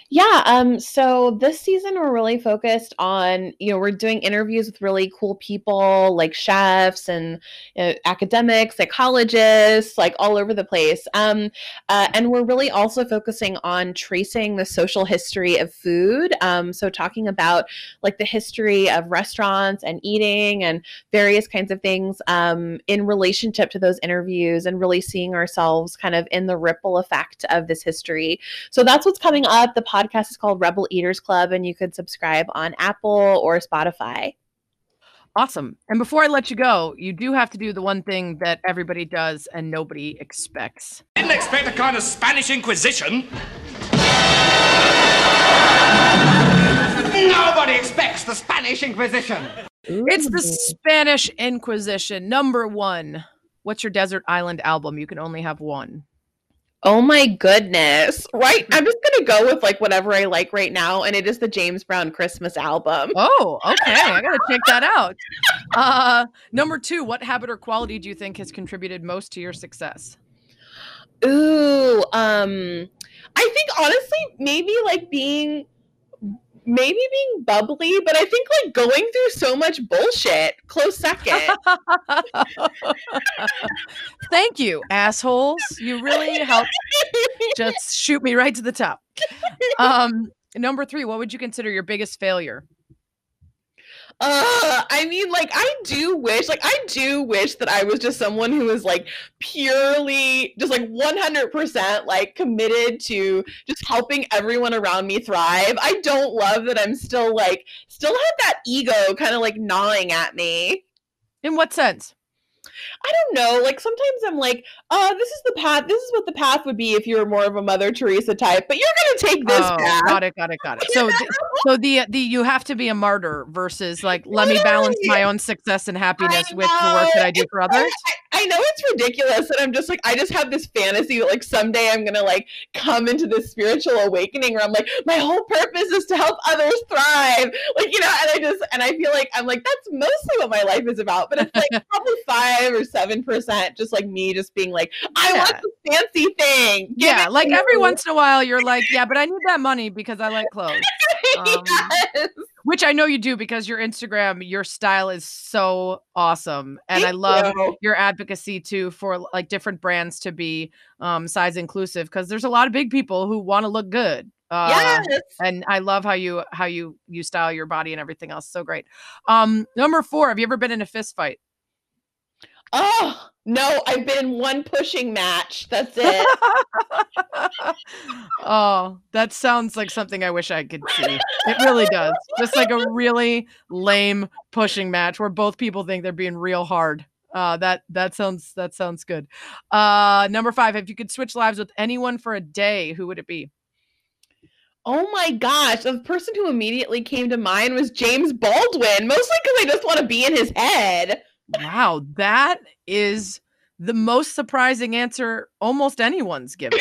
Yeah, um, so this season we're really focused on, you know, we're doing interviews with really cool people like chefs and uh, academics, psychologists, like all over the place. Um, uh, and we're really also focusing on tracing the social history of food. Um, so talking about like the history of restaurants and eating and various kinds of things um, in relationship to those interviews and really seeing ourselves kind of in the ripple effect of this history. So that's what's coming up. The podcast is called Rebel Eaters Club, and you could subscribe on Apple or Spotify. Awesome. And before I let you go, you do have to do the one thing that everybody does and nobody expects. Didn't expect a kind of Spanish Inquisition. Nobody expects the Spanish Inquisition. It's the Spanish Inquisition, number one. What's your desert island album? You can only have one. Oh my goodness. Right. I'm just going to go with like whatever I like right now. And it is the James Brown Christmas album. Oh, okay. I gotta check that out. Uh, number two, what habit or quality do you think has contributed most to your success? Ooh. Um, I think honestly, maybe like being. Maybe being bubbly, but I think like going through so much bullshit. Close second. <laughs> Thank you, assholes. You really helped <laughs> just shoot me right to the top. Um, number three, what would you consider your biggest failure? Uh, I mean, like, I do wish, like, I do wish that I was just someone who was like purely, just like 100% like committed to just helping everyone around me thrive. I don't love that I'm still like, still have that ego kind of like gnawing at me. In what sense? I don't know. Like sometimes I'm like, oh, this is the path. This is what the path would be if you were more of a Mother Teresa type. But you're gonna take this oh, path. got it, got it, got it. So, th- <laughs> so the the you have to be a martyr versus like let me balance my own success and happiness with the work that I do for others. <laughs> I, I know it's ridiculous, and I'm just like, I just have this fantasy that like someday I'm gonna like come into this spiritual awakening where I'm like, my whole purpose is to help others thrive. Like you know, and I just and I feel like I'm like that's mostly what my life is about. But it's like <laughs> probably five or seven percent, just like me, just being like, I Yeah. want the fancy thing. Give Yeah, like every me." once in a while, you're like, yeah, but I need that money because I like clothes. <laughs> Um, yes. which I know you do because your Instagram, your style is so awesome, and I love you. your advocacy too for like different brands to be um, size inclusive because there's a lot of big people who want to look good. Uh, yes. and I love how you how you you style your body and everything else. So great. Um, number four, have you ever been in a fist fight? Oh no, I've been in one pushing match. That's it. <laughs> oh, that sounds like something I wish I could see. It really does. Just like a really lame pushing match where both people think they're being real hard. Uh, that that sounds that sounds good. Uh, number five, if you could switch lives with anyone for a day, who would it be? Oh my gosh, the person who immediately came to mind was James Baldwin, mostly because I just want to be in his head. Wow, that is the most surprising answer almost anyone's given.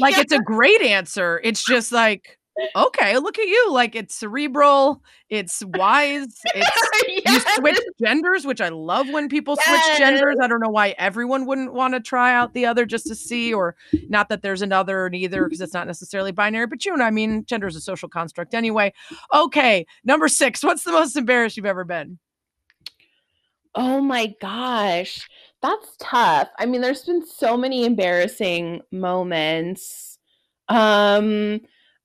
Like it's a <laughs> great answer. It's just like, okay, look at you. Like it's cerebral, it's wise, it's <laughs> you switch genders, which I love when people switch genders. I don't know why everyone wouldn't want to try out the other just to see, or not that there's another or neither, because it's not necessarily binary, but you know, I mean, gender is a social construct anyway. Okay, number six. What's the most embarrassed you've ever been? Oh my gosh, that's tough. I mean, there's been so many embarrassing moments. Um,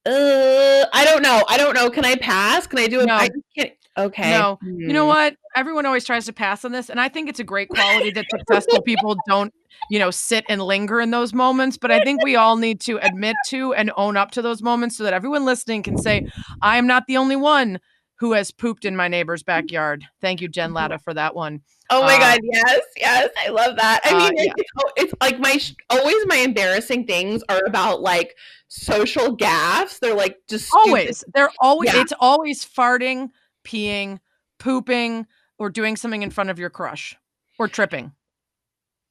uh, I don't know. I don't know. Can I pass? Can I do it? No. I can't. Okay. No. You know Hmm. what? Everyone always tries to pass on this, and I think it's a great quality that successful people don't, you know, sit and linger in those moments. But I think we all need to admit to and own up to those moments so that everyone listening can say, "I am not the only one who has pooped in my neighbor's backyard." Thank you, Jen Latta, for that one. Oh my Uh, god, yes, yes, I love that. I uh, mean, yeah. it's, oh, it's like my always my embarrassing things are about like social gaffes. They're like just stupid- Always, they're always. Yeah. It's always farting, peeing, pooping, or doing something in front of your crush, or tripping.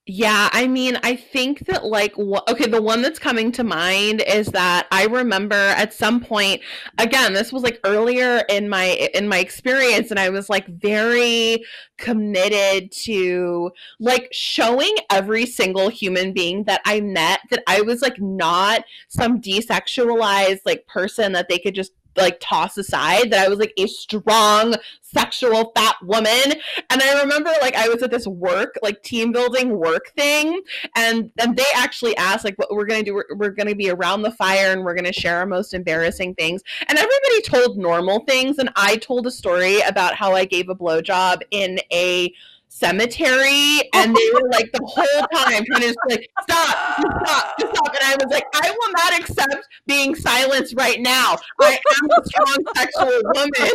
Yeah, I mean, I think that like wha- okay, the one that's coming to mind is that I remember at some point again, this was like earlier in my in my experience and I was like very committed to like showing every single human being that I met that I was like not some desexualized like person that they could just like toss aside that I was like a strong sexual fat woman and I remember like I was at this work, like team building work thing, and and they actually asked like what we're gonna do. We're, we're gonna be around the fire and we're gonna share our most embarrassing things. And everybody told normal things, and I told a story about how I gave a blowjob in a cemetery and they were like the whole time trying to just like stop just stop just stop and i was like i will not accept being silenced right now i am a strong sexual woman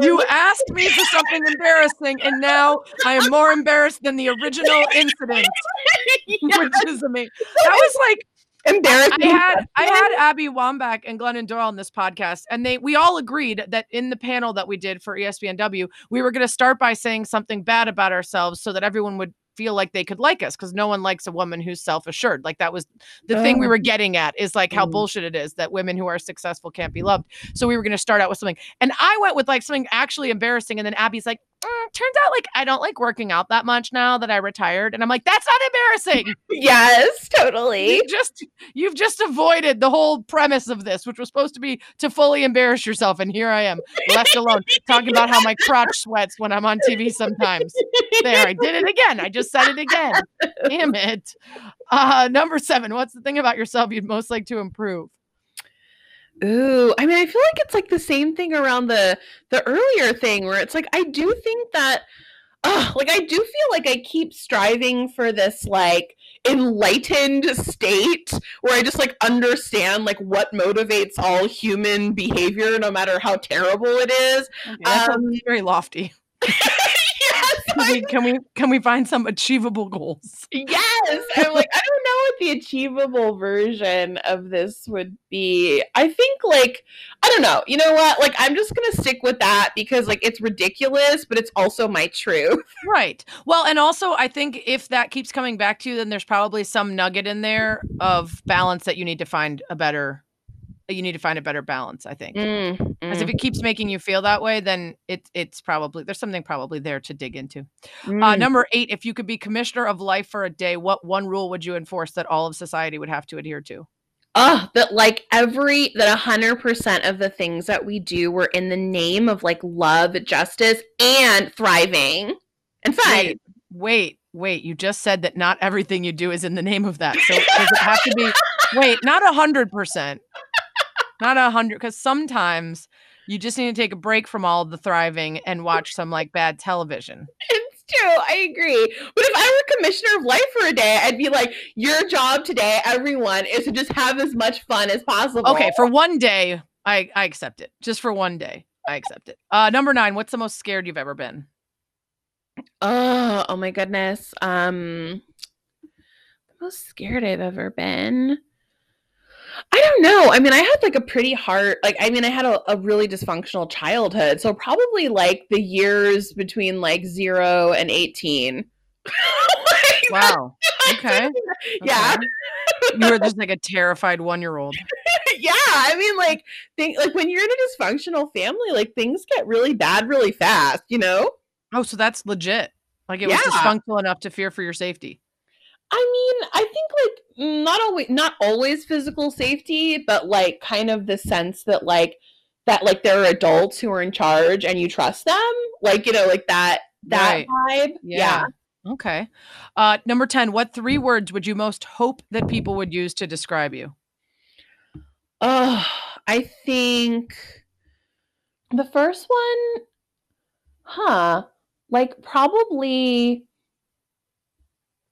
You was asked me for something embarrassing, and now I am more embarrassed than the original incident, <laughs> Yes. which is amazing. That was like embarrassing. I had I had Abby Wambach and Glennon Doyle on this podcast, and they we all agreed that in the panel that we did for ESPNW, we were going to start by saying something bad about ourselves so that everyone would feel like they could like us because no one likes a woman who's self-assured like that was the thing we Oh. were getting at is like how Mm. bullshit it is that women who are successful can't be loved so we were going to start out with something and i went with like something actually embarrassing and then abby's like "Mm, turns out like i don't like working out that much now that i retired and i'm like that's not embarrassing <laughs> yes, totally. you just you've just avoided the whole premise of this, which was supposed to be to fully embarrass yourself, and here I am, left alone, talking about how my crotch sweats when I'm on TV sometimes. There, I did it again. I just said it again. Damn it. Uh, number seven. What's the thing about yourself you'd most like to improve? Ooh, I mean, I feel like it's like the same thing around the the earlier thing where it's like I do think that uh, like I do feel like I keep striving for this like enlightened state where I just like understand like what motivates all human behavior no matter how terrible it is. Okay, Um, very lofty. <laughs> yes, Can we, can we can we find some achievable goals? yes. I'm like, I don't know what the achievable version of this would be. I think like I don't know. You know what? Like I'm just gonna stick with that because like it's ridiculous, but it's also my truth. <laughs> Right. Well, and also I think if that keeps coming back to you, then there's probably some nugget in there of balance that you need to find a better you need to find a better balance, I think. Mm, Because if it keeps making you feel that way, then it, it's probably there's something probably there to dig into. Uh, mm. number eight, if you could be commissioner of life for a day, what one rule would you enforce that all of society would have to adhere to? Oh, that like every that a hundred percent of the things that we do were in the name of like love, justice, and thriving and fun. Wait, wait, wait. You just said that not everything you do is in the name of that. So does it have to be wait, not a hundred percent. Not a hundred, because sometimes you just need to take a break from all the thriving and <laughs> watch some like bad television. It's true. I agree. But if I were commissioner of life for a day, I'd be like, your job today, everyone, is to just have as much fun as possible. Okay, for one day, I I accept it. Just for one day, I accept it. Uh, number nine. What's the most scared you've ever been? oh, oh my goodness. Um, the most scared I've ever been. I don't know. I mean, I had like a pretty hard, like, I mean, I had a, a really dysfunctional childhood. So probably like the years between like zero and 18. <laughs> Like, Wow. Okay. <laughs> Yeah. Okay. You were just like a <laughs> terrified one year old. yeah. I mean, like, think, like when you're in a dysfunctional family, like things get really bad really fast, you know? Oh, so that's legit. Like it was Yeah. dysfunctional enough to fear for your safety. I mean, I think like not always not always physical safety, but like kind of the sense that like that like there are adults who are in charge and you trust them. Like, you know, like that that Right. vibe. Yeah. Okay. Uh, number 10. What three words would you most hope that people would use to describe you? Oh, I think the first one, huh? Like probably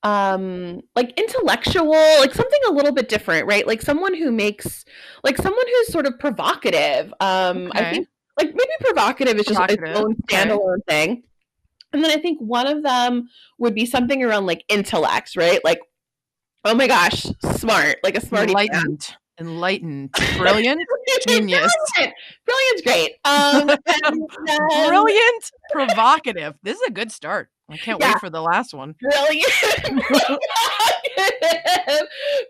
um like intellectual like something a little bit different right like someone who makes like someone who's sort of provocative um i think like maybe provocative is just its own okay. standalone thing and then i think one of them would be something around like intellect right like oh my gosh smart like a pants. Enlightened. Enlightened. <laughs> Brilliant. Genius. Brilliant. Brilliant's great. Um, and <laughs> then- Brilliant. Provocative. This is a good start. I can't Yeah. wait for the last one. <laughs> Brilliant. <laughs> provocative.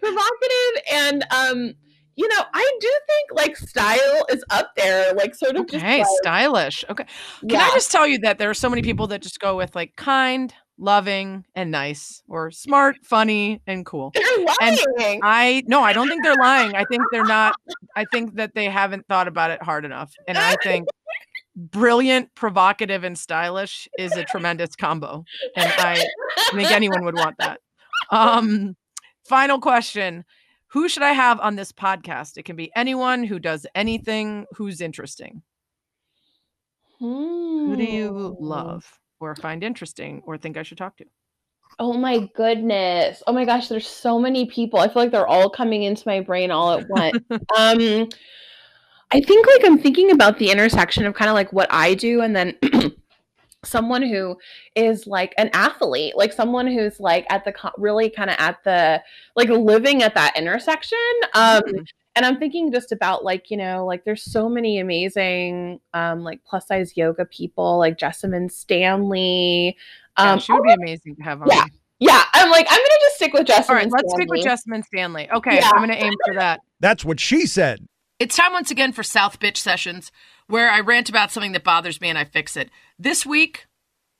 Provocative. And, um, you know, I do think like style is up there, like sort of just Okay. like, Stylish. Okay. Can yeah. I just tell you that there are so many people that just go with like kind, loving, and nice, or smart, funny, and cool. They're and lying. I no, I don't think they're lying. I think they're not. I think that they haven't thought about it hard enough. And I think brilliant, provocative, and stylish is a tremendous combo. And I think anyone would want that. Um, final question. Who should I have on this podcast? It can be anyone who does anything who's interesting. Who do you Hmm. love or find interesting or think I should talk to? Oh my goodness. Oh my gosh, there's so many people. I feel like they're all coming into my brain all at once. <laughs> um I think like I'm thinking about the intersection of kind of like what I do and then <clears throat> someone who is like an athlete, like someone who's like at the co- really kind of at the like living at that intersection. Um Mhm. and I'm thinking just about like, you know, like there's so many amazing um like plus size yoga people like Jessamyn Stanley. Yeah, Um she would be amazing to have on. yeah, yeah, I'm like, I'm gonna just stick with Jessamyn. All right, let's stick with Stanley. Jessamyn Stanley. Okay, Yeah. I'm going to aim for that. That's what she said. It's time once again for South Bitch Sessions, where I rant about something that bothers me and I fix it. This week,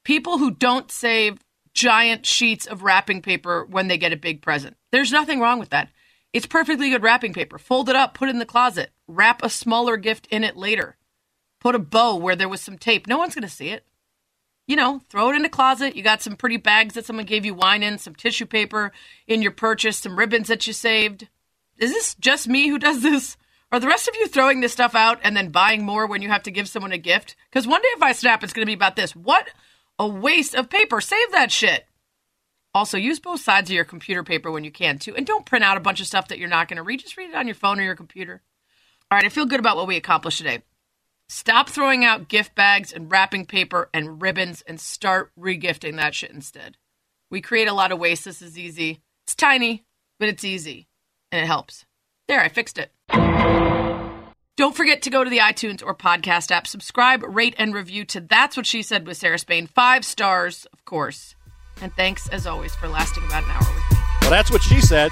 people who don't save giant sheets of wrapping paper when they get a big present. There's nothing wrong with that. It's perfectly good wrapping paper. Fold it up, put it in the closet, wrap a smaller gift in it later. Put a bow where there was some tape. No one's going to see it. You know, throw it in a closet. You got some pretty bags that someone gave you wine in, some tissue paper in your purchase, some ribbons that you saved. Is this just me who does this? Are the rest of you throwing this stuff out and then buying more when you have to give someone a gift? Because one day if I snap, it's going to be about this. What a waste of paper. Save that shit. Also, use both sides of your computer paper when you can too. And don't print out a bunch of stuff that you're not going to read. Just read it on your phone or your computer. All right, I feel good about what we accomplished today. Stop throwing out gift bags and wrapping paper and ribbons and start regifting that shit instead. We create a lot of waste. This is easy. It's tiny, but it's easy and it helps. There, I fixed it. Don't forget to go to the iTunes or podcast app, subscribe, rate, and review to That's What She Said with Sarah Spain. Five stars, of course. And thanks, as always, for lasting about an hour with me. Well, that's what she said.